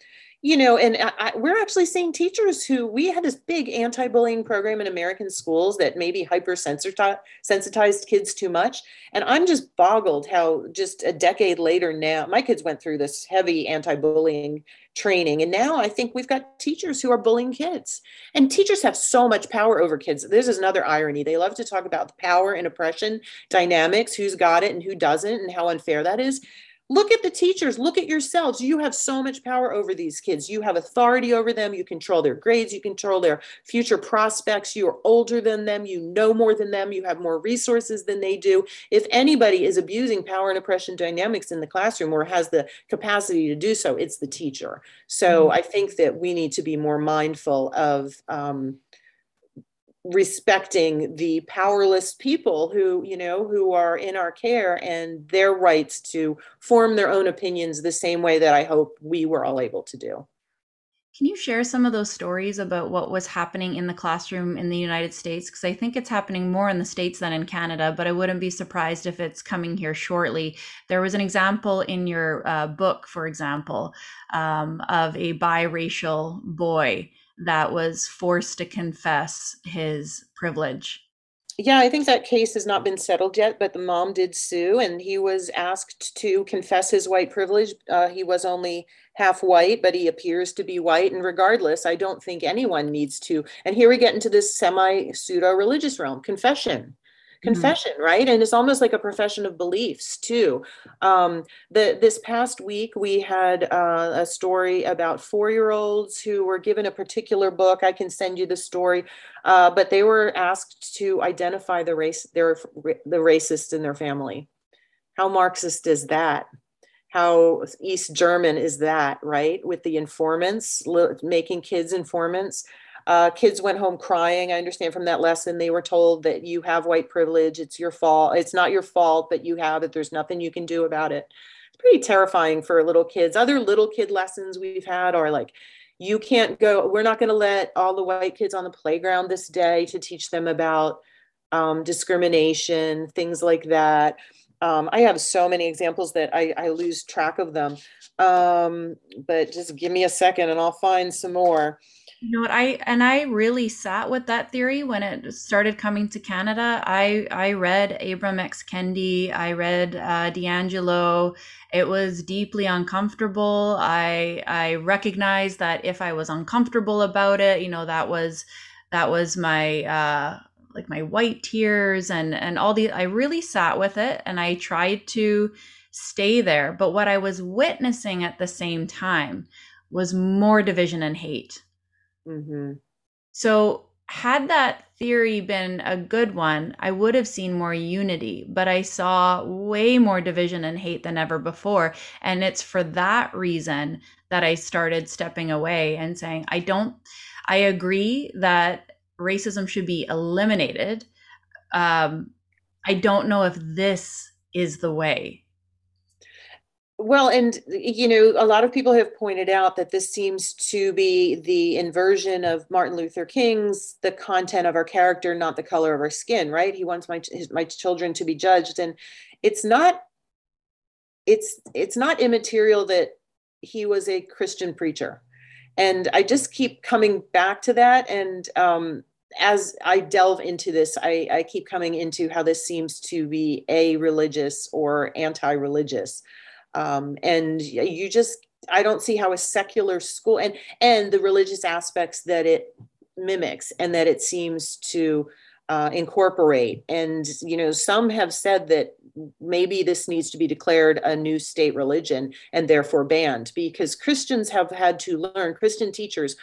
you know, and I, we're actually seeing teachers who we had this big anti-bullying program in American schools that maybe hypersensitized kids too much. And I'm just boggled how just a decade later now, my kids went through this heavy anti-bullying training. And now I think we've got teachers who are bullying kids. And teachers have so much power over kids. This is another irony. They love to talk about the power and oppression dynamics, who's got it and who doesn't, and how unfair that is look at the teachers. Look at yourselves. You have so much power over these kids. You have authority over them. You control their grades. You control their future prospects. You are older than them. You know more than them. You have more resources than they do. If anybody is abusing power and oppression dynamics in the classroom or has the capacity to do so it's the teacher. So mm-hmm. i think that we need to be more mindful of um, respecting the powerless people who you know who are in our care and their rights to form their own opinions the same way that i hope we were all able to do. Can you share some of those stories about what was happening in the classroom in the united states? Because i think it's happening more in the states than in canada but i wouldn't be surprised if it's coming here shortly. There was an example in your uh, book for example um, of a biracial boy that was forced to confess his privilege. Yeah, I think that case has not been settled yet, but the mom did sue, and he was asked to confess his white privilege. Uh, he was only half white, but he appears to be white. And regardless, I don't think anyone needs to. And here we get into this semi pseudo religious realm confession. Mm-hmm. confession mm-hmm. right? And it's almost like a profession of beliefs too. Um, the this past week we had uh, a story about four year olds who were given a particular book. I can send you the story. Uh, but they were asked to identify the race their the racist in their family. How marxist is that? How east german is that right? With the informants making kids informants uh, kids went home crying. I understand from that lesson they were told that you have white privilege. It's your fault. It's not your fault, but you have it. There's nothing you can do about it. It's pretty terrifying for little kids. Other little kid lessons we've had are like, you can't go, we're not going to let all the white kids on the playground this day to teach them about um, discrimination, things like that. Um, I have so many examples that I, I lose track of them. Um, but just give me a second and I'll find some more. You know what I and I really sat with that theory when it started coming to Canada. I I read Ibram X Kendi, I read uh, DiAngelo. It was deeply uncomfortable. I I recognized that if I was uncomfortable about it, you know, that was that was my uh, like my white tears and and all the. I really sat with it and I tried to stay there. But what I was witnessing at the same time was more division and hate Mm-hmm. So, had that theory been a good one, I would have seen more unity, but I saw way more division and hate than ever before. And it's for that reason that I started stepping away and saying, I don't, I agree that racism should be eliminated. Um, I don't know if this is the way well, and you know, a lot of people have pointed out that this seems to be the inversion of Martin Luther King's "the content of our character, not the color of our skin." Right? He wants my his, my children to be judged, and it's not. It's it's not immaterial that he was a Christian preacher, and I just keep coming back to that. And um, as I delve into this, I, I keep coming into how this seems to be a religious or anti-religious um, and you just i don't see how a secular school and and the religious aspects that it mimics and that it seems to uh, incorporate. And you know some have said that maybe this needs to be declared a new state religion and therefore banned because christians have had to learn christian teachers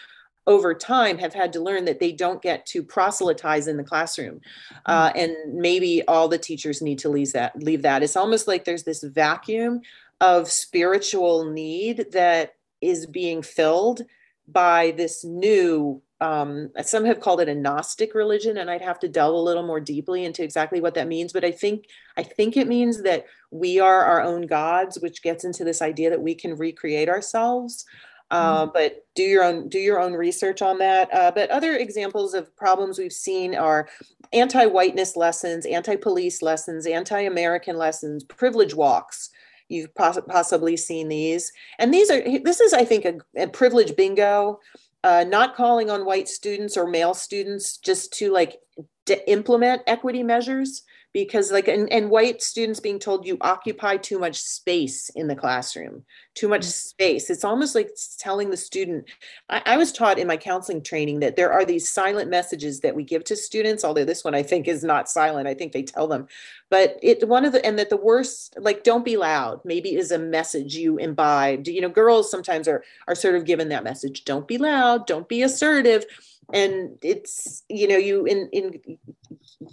over time have had to learn that they don't get to proselytize in the classroom. Uh, and maybe all the teachers need to leave that leave that. It's almost like there's this vacuum of spiritual need that is being filled by this new um, some have called it a gnostic religion and i'd have to delve a little more deeply into exactly what that means but i think i think it means that we are our own gods which gets into this idea that we can recreate ourselves uh, mm-hmm. but do your own do your own research on that uh, but other examples of problems we've seen are anti-whiteness lessons anti-police lessons anti-american lessons privilege walks You've poss- possibly seen these. And these are, this is, I think, a, a privilege bingo, uh, not calling on white students or male students just to like to implement equity measures because like and, and white students being told you occupy too much space in the classroom too much mm-hmm. space. It's almost like telling the student I, I, was taught in my counseling training that there are these silent messages that we give to students although this one i think is not silent. I think they tell them. But it one of the and that the worst like don't be loud maybe is a message you imbibe. You know girls sometimes are are sort of given that message don't be loud don't be assertive. And it's you know you in in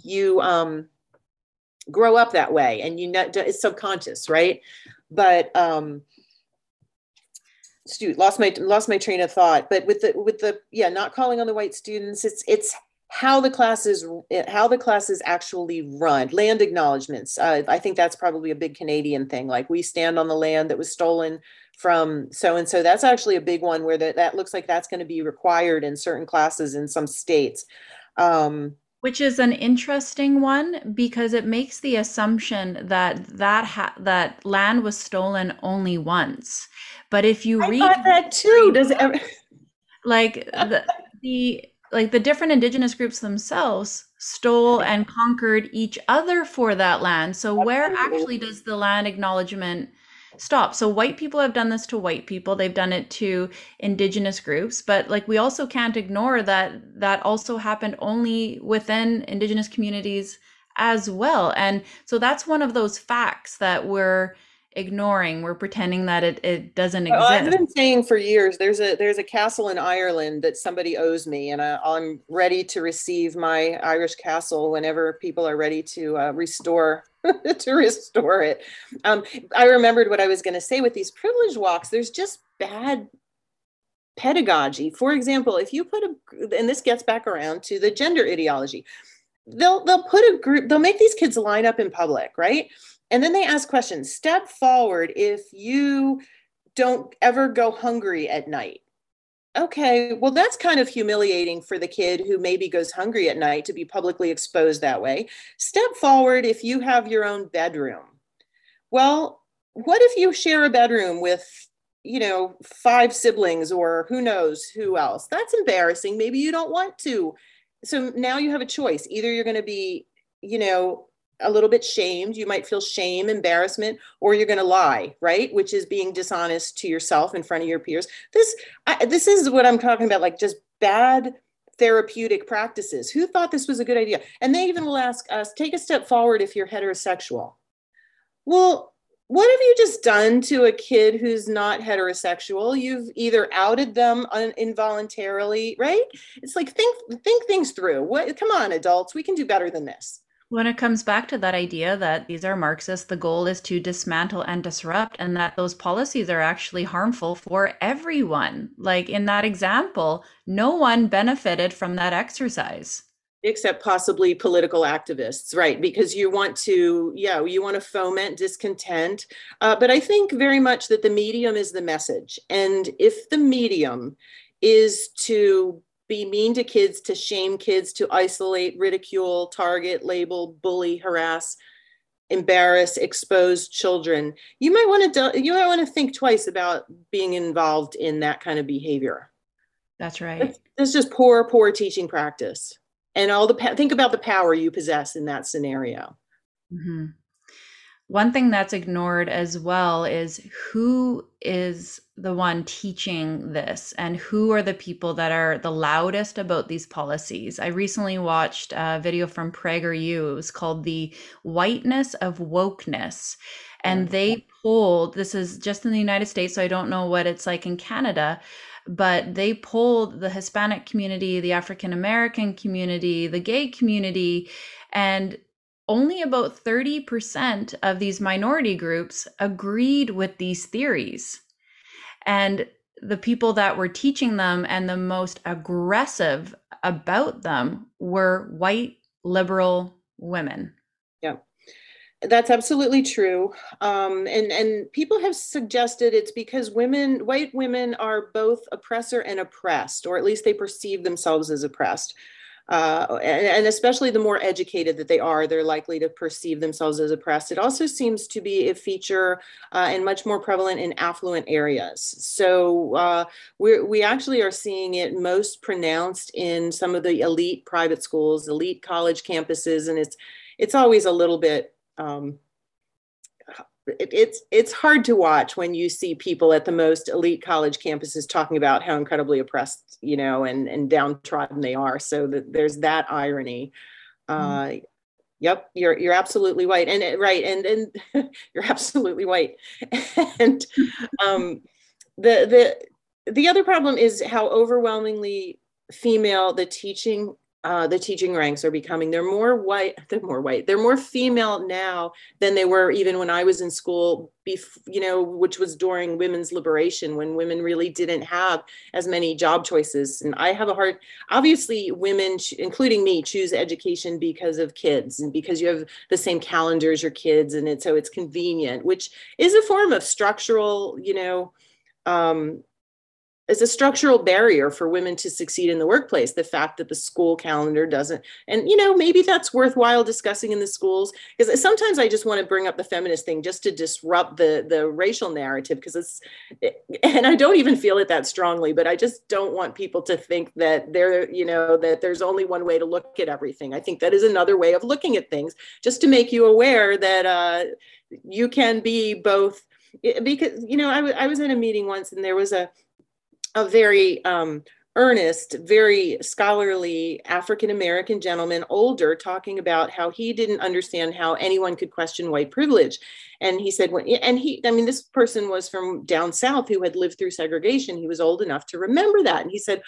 you um grow up that way and you know it's subconscious right? But um student lost my lost my train of thought. But with the with the yeah not calling on the white students it's it's how the classes how the classes actually run. Land acknowledgments uh, i think that's probably a big canadian thing. Like we stand on the land that was stolen from so and so that's actually a big one where that, that looks like that's going to be required in certain classes in some states. Um, which is an interesting one because it makes the assumption that that ha- that land was stolen only once. But if you I read that too, does it ever like the, the like the different indigenous groups themselves stole and conquered each other for that land. So where actually does the land acknowledgement stop. So white people have done this to white people. They've done it to indigenous groups, but like we also can't ignore that that also happened only within indigenous communities as well. And so that's one of those facts that we're ignoring we're pretending that it, it doesn't exist well, i've been saying for years there's a there's a castle in ireland that somebody owes me and I, am ready to receive my irish castle whenever people are ready to uh, restore (laughs) to restore it. Um, i remembered what i was going to say with these privilege walks there's just bad pedagogy. For example if you put a and this gets back around to the gender ideology they'll they'll put a group they'll make these kids line up in public right and then they ask questions step forward if you don't ever go hungry at night. Okay, well, that's kind of humiliating for the kid who maybe goes hungry at night to be publicly exposed that way. Step forward if you have your own bedroom. Well, what if you share a bedroom with, you know, five siblings or who knows who else? That's embarrassing. Maybe you don't want to. So now you have a choice. Either you're going to be, you know, a little bit shamed. You might feel shame, embarrassment, or you're going to lie, right? Which is being dishonest to yourself in front of your peers. This, I, this is what I'm talking about, like just bad therapeutic practices. Who thought this was a good idea? And they even will ask us, take a step forward if you're heterosexual. Well, what have you just done to a kid who's not heterosexual? You've either outed them un- involuntarily, right? It's like think think things through. What? Come on, adults, we can do better than this. When it comes back to that idea that these are Marxists, the goal is to dismantle and disrupt, and that those policies are actually harmful for everyone. Like in that example, no one benefited from that exercise. Except possibly political activists, right? Because you want to, yeah, you want to foment discontent. Uh, but I think very much that the medium is the message. And if the medium is to be mean to kids, to shame kids, to isolate, ridicule, target, label, bully, harass, embarrass, expose children. You might want to you might want to think twice about being involved in that kind of behavior. That's right. This is just poor, poor teaching practice, and all the think about the power you possess in that scenario. Mm-hmm. One thing that's ignored as well is who is the one teaching this and who are the people that are the loudest about these policies. I recently watched a video from PragerU. It was called The Whiteness of Wokeness. And mm. they polled, this is just in the United States, so I don't know what it's like in Canada, but they polled the Hispanic community, the African American community, the gay community, and only about 30% of these minority groups agreed with these theories. And the people that were teaching them and the most aggressive about them were white liberal women. Yeah. That's absolutely true. Um, and, and people have suggested it's because women, white women, are both oppressor and oppressed, or at least they perceive themselves as oppressed. Uh, and, and, especially the more educated that they are, they're likely to perceive themselves as oppressed. It also seems to be a feature uh, and much more prevalent in affluent areas. So uh, we we actually are seeing it most pronounced in some of the elite private schools, elite college campuses, and it's it's always a little bit. Um, it, it's it's hard to watch when you see people at the most elite college campuses talking about how incredibly oppressed you know and and downtrodden they are. So that there's that irony. Mm-hmm. uh yep you're you're absolutely right and right and and (laughs) you're absolutely right (laughs) and um the the the other problem is how overwhelmingly female the teaching uh, the teaching ranks are becoming. They're more white (laughs) they're more white. They're more female now than they were even when i was in school bef- you know which was during women's liberation when women really didn't have as many job choices. And i have a hard obviously women including me choose education because of kids and because you have the same calendar as your kids. And it so it's convenient which is a form of structural you know um, is a structural barrier for women to succeed in the workplace the fact that the school calendar doesn't and you know maybe that's worthwhile discussing in the schools because sometimes i just want to bring up the feminist thing just to disrupt the the racial narrative because it's and i don't even feel it that strongly but i just don't want people to think that there you know that there's only one way to look at everything. I think that is another way of looking at things just to make you aware that uh, you can be both because you know I, w- I was in a meeting once and there was a a very um, earnest, very scholarly African American gentleman, older, talking about how he didn't understand how anyone could question white privilege. And he said, and he, I mean, this person was from down south who had lived through segregation. He was old enough to remember that. And he said,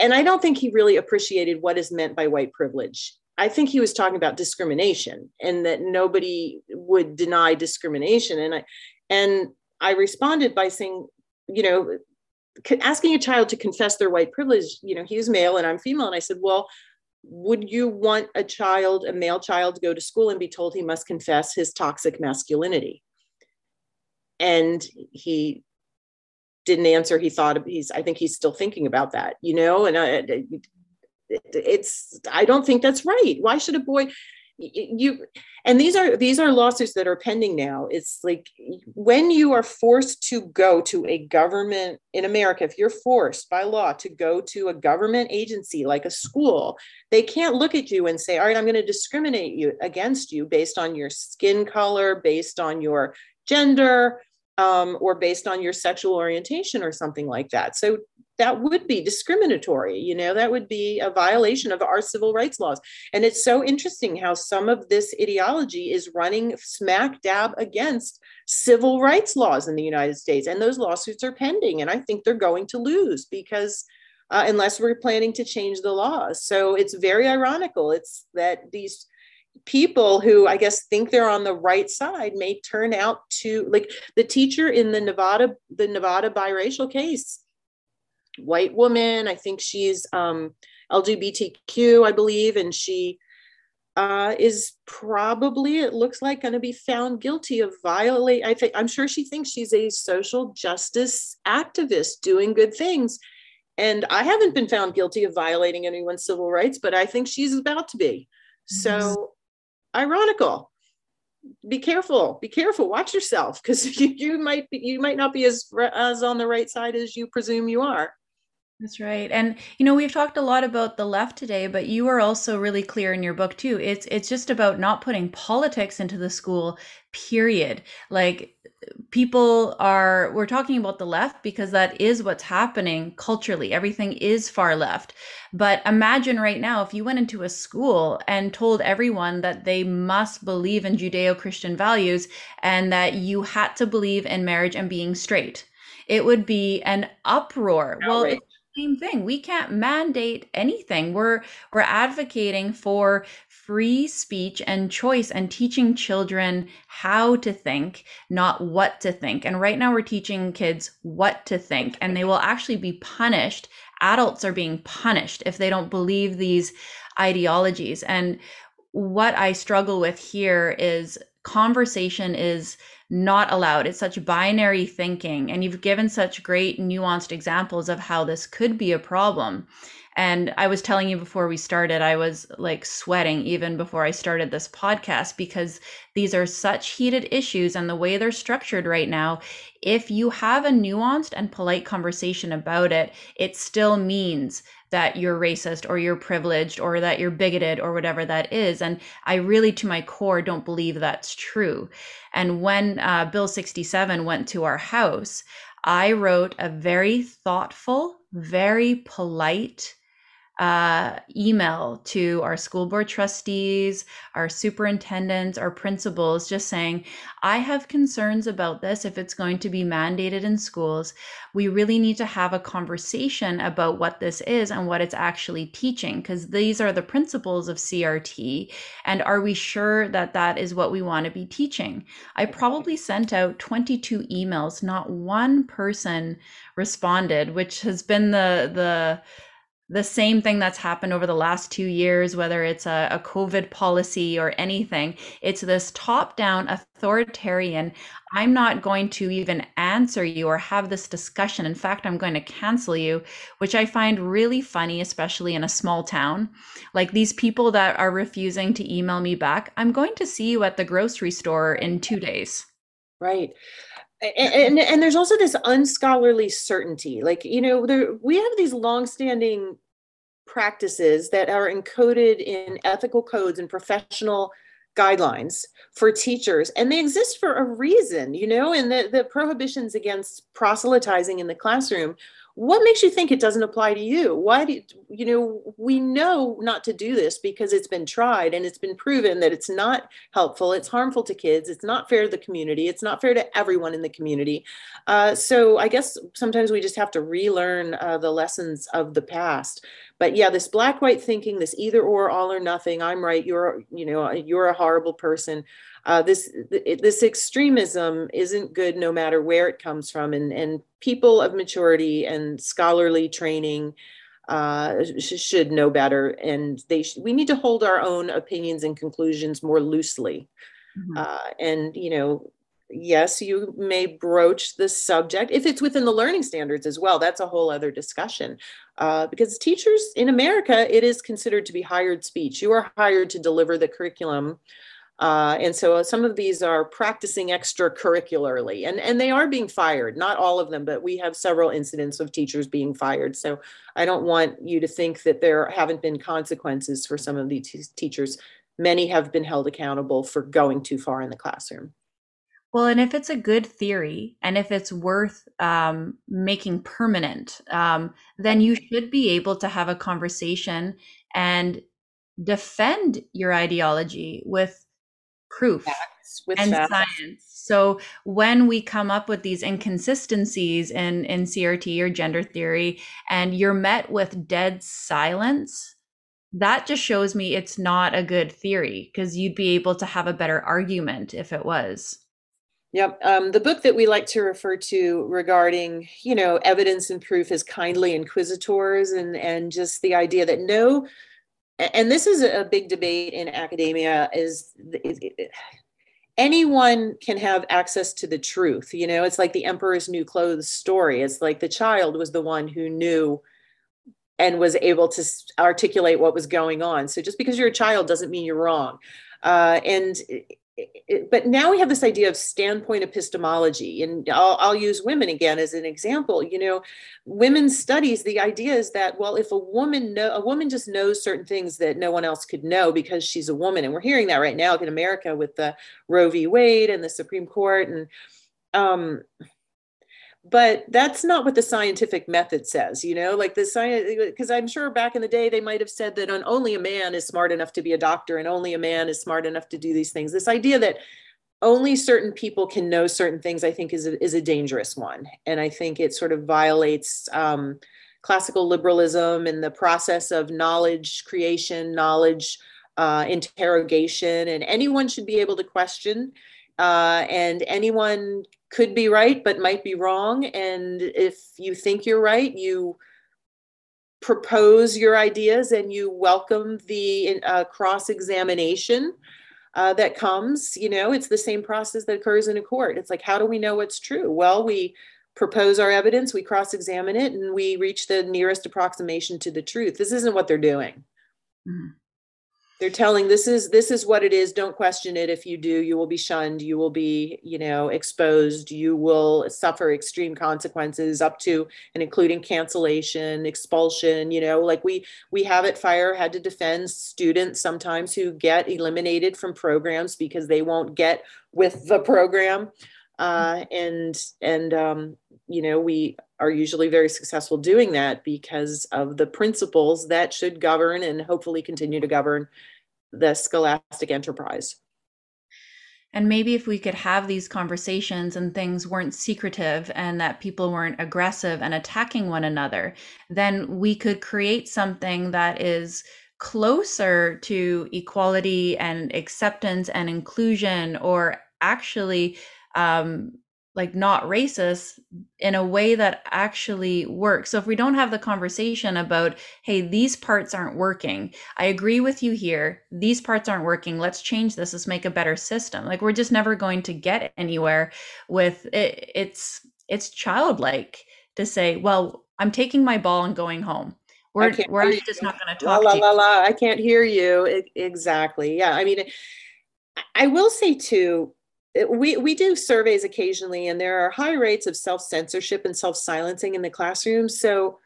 and I don't think he really appreciated what is meant by white privilege. I think he was talking about discrimination and that nobody would deny discrimination. And I, and I responded by saying, you know, asking a child to confess their white privilege, you know, he's male and I'm female. And I said, well, would you want a child, a male child, to go to school and be told he must confess his toxic masculinity? And he didn't answer. He thought he's, I think he's still thinking about that, you know, and I, it's, I don't think that's right. Why should a boy, you and these are these are lawsuits that are pending now. It's like when you are forced to go to a government in america if you're forced by law to go to a government agency like a school they can't look at you and say all right i'm going to discriminate you against you based on your skin color based on your gender um, or based on your sexual orientation or something like that. So that would be discriminatory you know that would be a violation of our civil rights laws. And it's so interesting how some of this ideology is running smack dab against civil rights laws in the united states and those lawsuits are pending and i think they're going to lose because uh, unless we're planning to change the laws so it's very ironical. It's that these people who I guess think they're on the right side may turn out to like the teacher in the Nevada the Nevada biracial case white woman. I think she's um, LGBTQ, I believe, and she uh, is probably, it looks like, going to be found guilty of violate. I think I'm sure she thinks she's a social justice activist doing good things. And I haven't been found guilty of violating anyone's civil rights, but I think she's about to be. So ironical. Be careful. Be careful. Watch yourself, because (laughs) you, you might be, you might not be as as on the right side as you presume you are. That's right. And you know, we've talked a lot about the left today, but you are also really clear in your book too. It's it's just about not putting politics into the school, period. Like people are we're talking about the left because that is what's happening culturally. Everything is far left. But imagine right now if you went into a school and told everyone that they must believe in Judeo-Christian values and that you had to believe in marriage and being straight. It would be an uproar. Outrage. Well, same thing. We can't mandate anything. We're we're advocating for free speech and choice and teaching children how to think, not what to think. And right now we're teaching kids what to think and they will actually be punished. Adults are being punished if they don't believe these ideologies. And what I struggle with here is conversation is not allowed. It's such binary thinking. And you've given such great nuanced examples of how this could be a problem. And I was telling you before we started, I was like sweating even before I started this podcast because these are such heated issues and the way they're structured right now. If you have a nuanced and polite conversation about it, it still means that you're racist or you're privileged or that you're bigoted or whatever that is. And I really, to my core, don't believe that's true. And when uh, Bill 67 went to our house, I wrote a very thoughtful, very polite, uh, email to our school board trustees, our superintendents, our principals, just saying, I have concerns about this if it's going to be mandated in schools. We really need to have a conversation about what this is and what it's actually teaching, because these are the principles of CRT. And are we sure that that is what we want to be teaching? I probably sent out 22 emails, not one person responded, which has been the, the, the same thing that's happened over the last two years, whether it's a, a COVID policy or anything. It's this top down authoritarian. I'm not going to even answer you or have this discussion. In fact, I'm going to cancel you, which I find really funny, especially in a small town. Like these people that are refusing to email me back, I'm going to see you at the grocery store in two days. Right and, and, and there's also this unscholarly certainty like you know there we have these long-standing practices that are encoded in ethical codes and professional guidelines for teachers and they exist for a reason you know and the, the prohibitions against proselytizing in the classroom what makes you think it doesn't apply to you? Why do you, you know we know not to do this because it's been tried and it's been proven that it's not helpful. It's harmful to kids. It's not fair to the community. It's not fair to everyone in the community. Uh, so i guess sometimes we just have to relearn uh, the lessons of the past. But yeah this black white thinking this either or all or nothing i'm right you're you know you're a horrible person uh, this this extremism isn't good no matter where it comes from. And and people of maturity and scholarly training uh, sh- should know better. And they sh- we need to hold our own opinions and conclusions more loosely. Mm-hmm. uh, and you know yes you may broach the subject if it's within the learning standards as well that's a whole other discussion. Uh, because teachers in america it is considered to be hired speech. You are hired to deliver the curriculum uh, and so some of these are practicing extracurricularly and, and they are being fired, not all of them, but we have several incidents of teachers being fired. So I don't want you to think that there haven't been consequences for some of these t- teachers. Many have been held accountable for going too far in the classroom. Well, and if it's a good theory and if it's worth um, making permanent, um, then you should be able to have a conversation and defend your ideology with proof and facts. science. So when we come up with these inconsistencies in, in CRT or gender theory, and you're met with dead silence, that just shows me it's not a good theory because you'd be able to have a better argument if it was. Yep. Um, the book that we like to refer to regarding, you know, evidence and proof is kindly inquisitors and and just the idea that no and this is a big debate in academia is anyone can have access to the truth you know? It's like the emperor's new clothes story. It's like the child was the one who knew and was able to articulate what was going on. So just because you're a child doesn't mean you're wrong. Uh, and but now we have this idea of standpoint epistemology and I'll, I'll, use women again as an example. You know women's studies the idea is that well if a woman know a woman just knows certain things that no one else could know because she's a woman and we're hearing that right now in america with the roe v. Wade and the supreme court and um but that's not what the scientific method says you know like the science because i'm sure back in the day they might have said that only a man is smart enough to be a doctor and only a man is smart enough to do these things. This idea that only certain people can know certain things i think is a, is a dangerous one. And i think it sort of violates um, classical liberalism and the process of knowledge creation knowledge uh, interrogation and anyone should be able to question uh, and anyone could be right but might be wrong and if you think you're right you propose your ideas and you welcome the uh, cross examination uh, that comes. You know, it's the same process that occurs in a court. It's like, how do we know what's true? Well, we propose our evidence, we cross examine it, and we reach the nearest approximation to the truth. This isn't what they're doing. Mm-hmm they're telling this is this is what it is. Don't question it. If you do you will be shunned. You will be you know exposed. You will suffer extreme consequences up to and including cancellation expulsion you know like we we have at fire had to defend students sometimes who get eliminated from programs because they won't get with the program. Uh, and and um, you know we are usually very successful doing that because of the principles that should govern and hopefully continue to govern the scholastic enterprise. And maybe if we could have these conversations and things weren't secretive and that people weren't aggressive and attacking one another, then we could create something that is closer to equality and acceptance and inclusion, or actually um, like not racist in a way that actually works. So if we don't have the conversation about, hey, these parts aren't working, I agree with you here, these parts aren't working, let's change this, let's make a better system. Like we're just never going to get anywhere with it. It's it's childlike to say, well, I'm taking my ball and going home. We're, we're just not going to talk. La, la, la, la. I can't hear you. It, exactly. Yeah. I mean, I will say too, we we do surveys occasionally and there are high rates of self-censorship and self-silencing in the classroom. So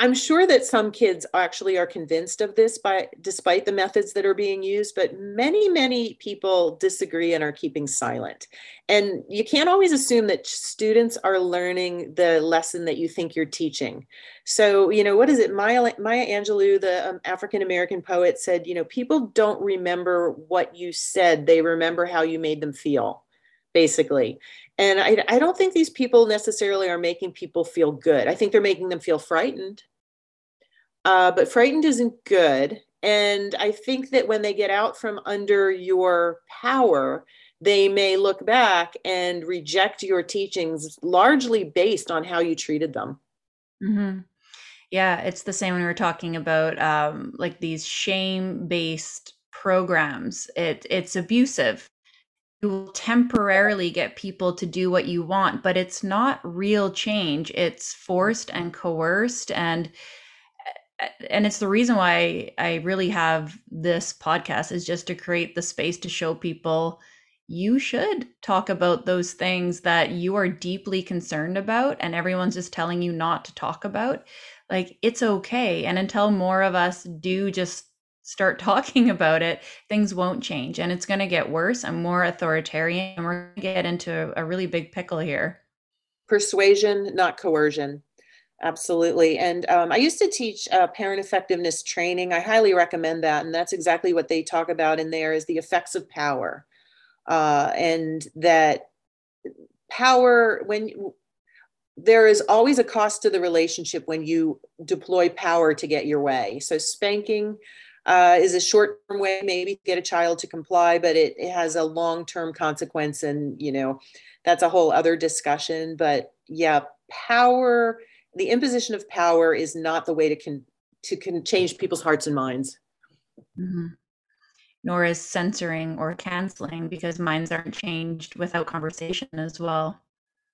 i'm sure that some kids actually are convinced of this by despite the methods that are being used but many many people disagree and are keeping silent. And you can't always assume that students are learning the lesson that you think you're teaching. So you know what is it? Maya, maya angelou the um, african american poet said you know people don't remember what you said they remember how you made them feel basically. And I, I don't think these people necessarily are making people feel good. I think they're making them feel frightened uh, but frightened isn't good and i think that when they get out from under your power they may look back and reject your teachings largely based on how you treated them. Mm-hmm. Yeah, it's the same when we were talking about um, like these shame based programs. It it's abusive. You will temporarily get people to do what you want, but it's not real change. It's forced and coerced and and it's the reason why I really have this podcast is just to create the space to show people you should talk about those things that you are deeply concerned about and everyone's just telling you not to talk about. Like it's okay. And until more of us do just start (laughs) talking about it, things won't change and it's going to get worse and more authoritarian. And we're going to get into a really big pickle here. Persuasion, not coercion. Absolutely. And um, I used to teach uh, parent effectiveness training. I highly recommend that. And that's exactly what they talk about in there is the effects of power uh, and that power when there is always a cost to the relationship when you deploy power to get your way so spanking uh, is a short-term way maybe to get a child to comply but it, it has a long-term consequence and you know that's a whole other discussion but yeah power the imposition of power is not the way to con- to can change people's hearts and minds mm-hmm nor is censoring or canceling because minds aren't changed without conversation as well.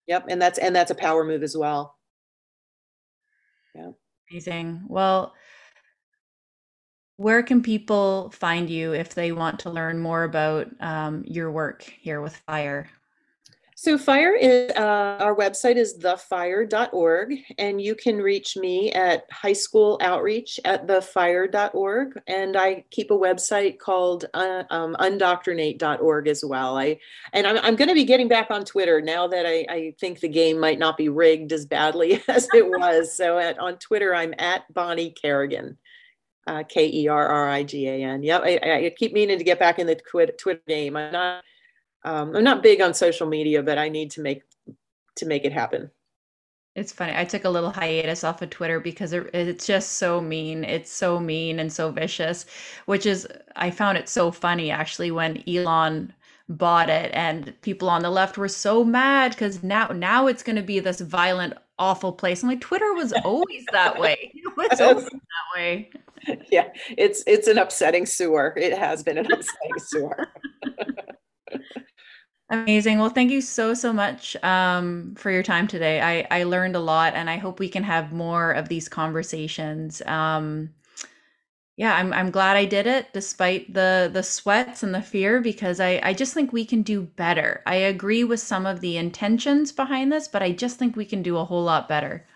Yep, and that's and that's a power move as well. Yeah. Amazing. Well, where can people find you if they want to learn more about um, your work here with Fire? So FIRE is, uh, our website is thefire.org, and you can reach me at high school outreach at thefire.org. And I keep a website called uh, um, undoctrinate.org as well. I And I'm, I'm going to be getting back on Twitter now that I, I think the game might not be rigged as badly (laughs) as it was. so at, on Twitter, I'm at Bonnie Kerrigan. Uh, K E R R I G A N. Yep, I, I, keep meaning to get back in the Twitter game. I'm not um, I'm not big on social media, but I need to make to make it happen. It's funny. I took a little hiatus off of Twitter because it, it's just so mean. It's so mean and so vicious, which is I found it so funny actually when Elon bought it and people on the left were so mad because now now it's going to be this violent awful place. I'm like Twitter was (laughs) always that way. (laughs) It was always that way. yeah, it's it's an upsetting sewer. It has been an upsetting sewer. (laughs) Amazing. Well, thank you so, so much um, for your time today. I, I learned a lot and I hope we can have more of these conversations. Um, yeah, I'm, I'm glad I did it despite the, the sweats and the fear because I, I just think we can do better. I agree with some of the intentions behind this, but I just think we can do a whole lot better.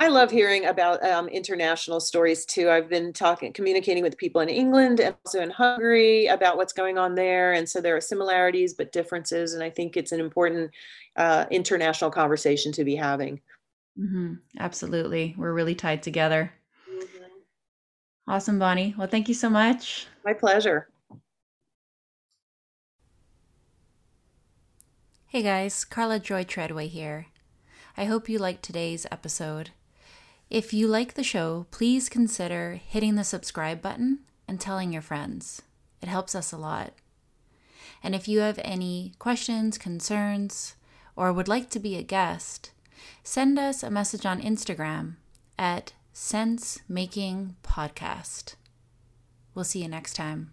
I love hearing about um, international stories too. I've been talking, communicating with people in England and also in Hungary about what's going on there. And so there are similarities but differences. And I think it's an important uh, international conversation to be having. Mm-hmm. Absolutely. We're really tied together. Mm-hmm. Awesome, Bonnie. Well, thank you so much. My pleasure. Hey guys, Carla Joy Treadway here. I hope you liked today's episode. If you like the show, please consider hitting the subscribe button and telling your friends. It helps us a lot. And if you have any questions, concerns, or would like to be a guest, send us a message on Instagram at Sense Making Podcast. We'll see you next time.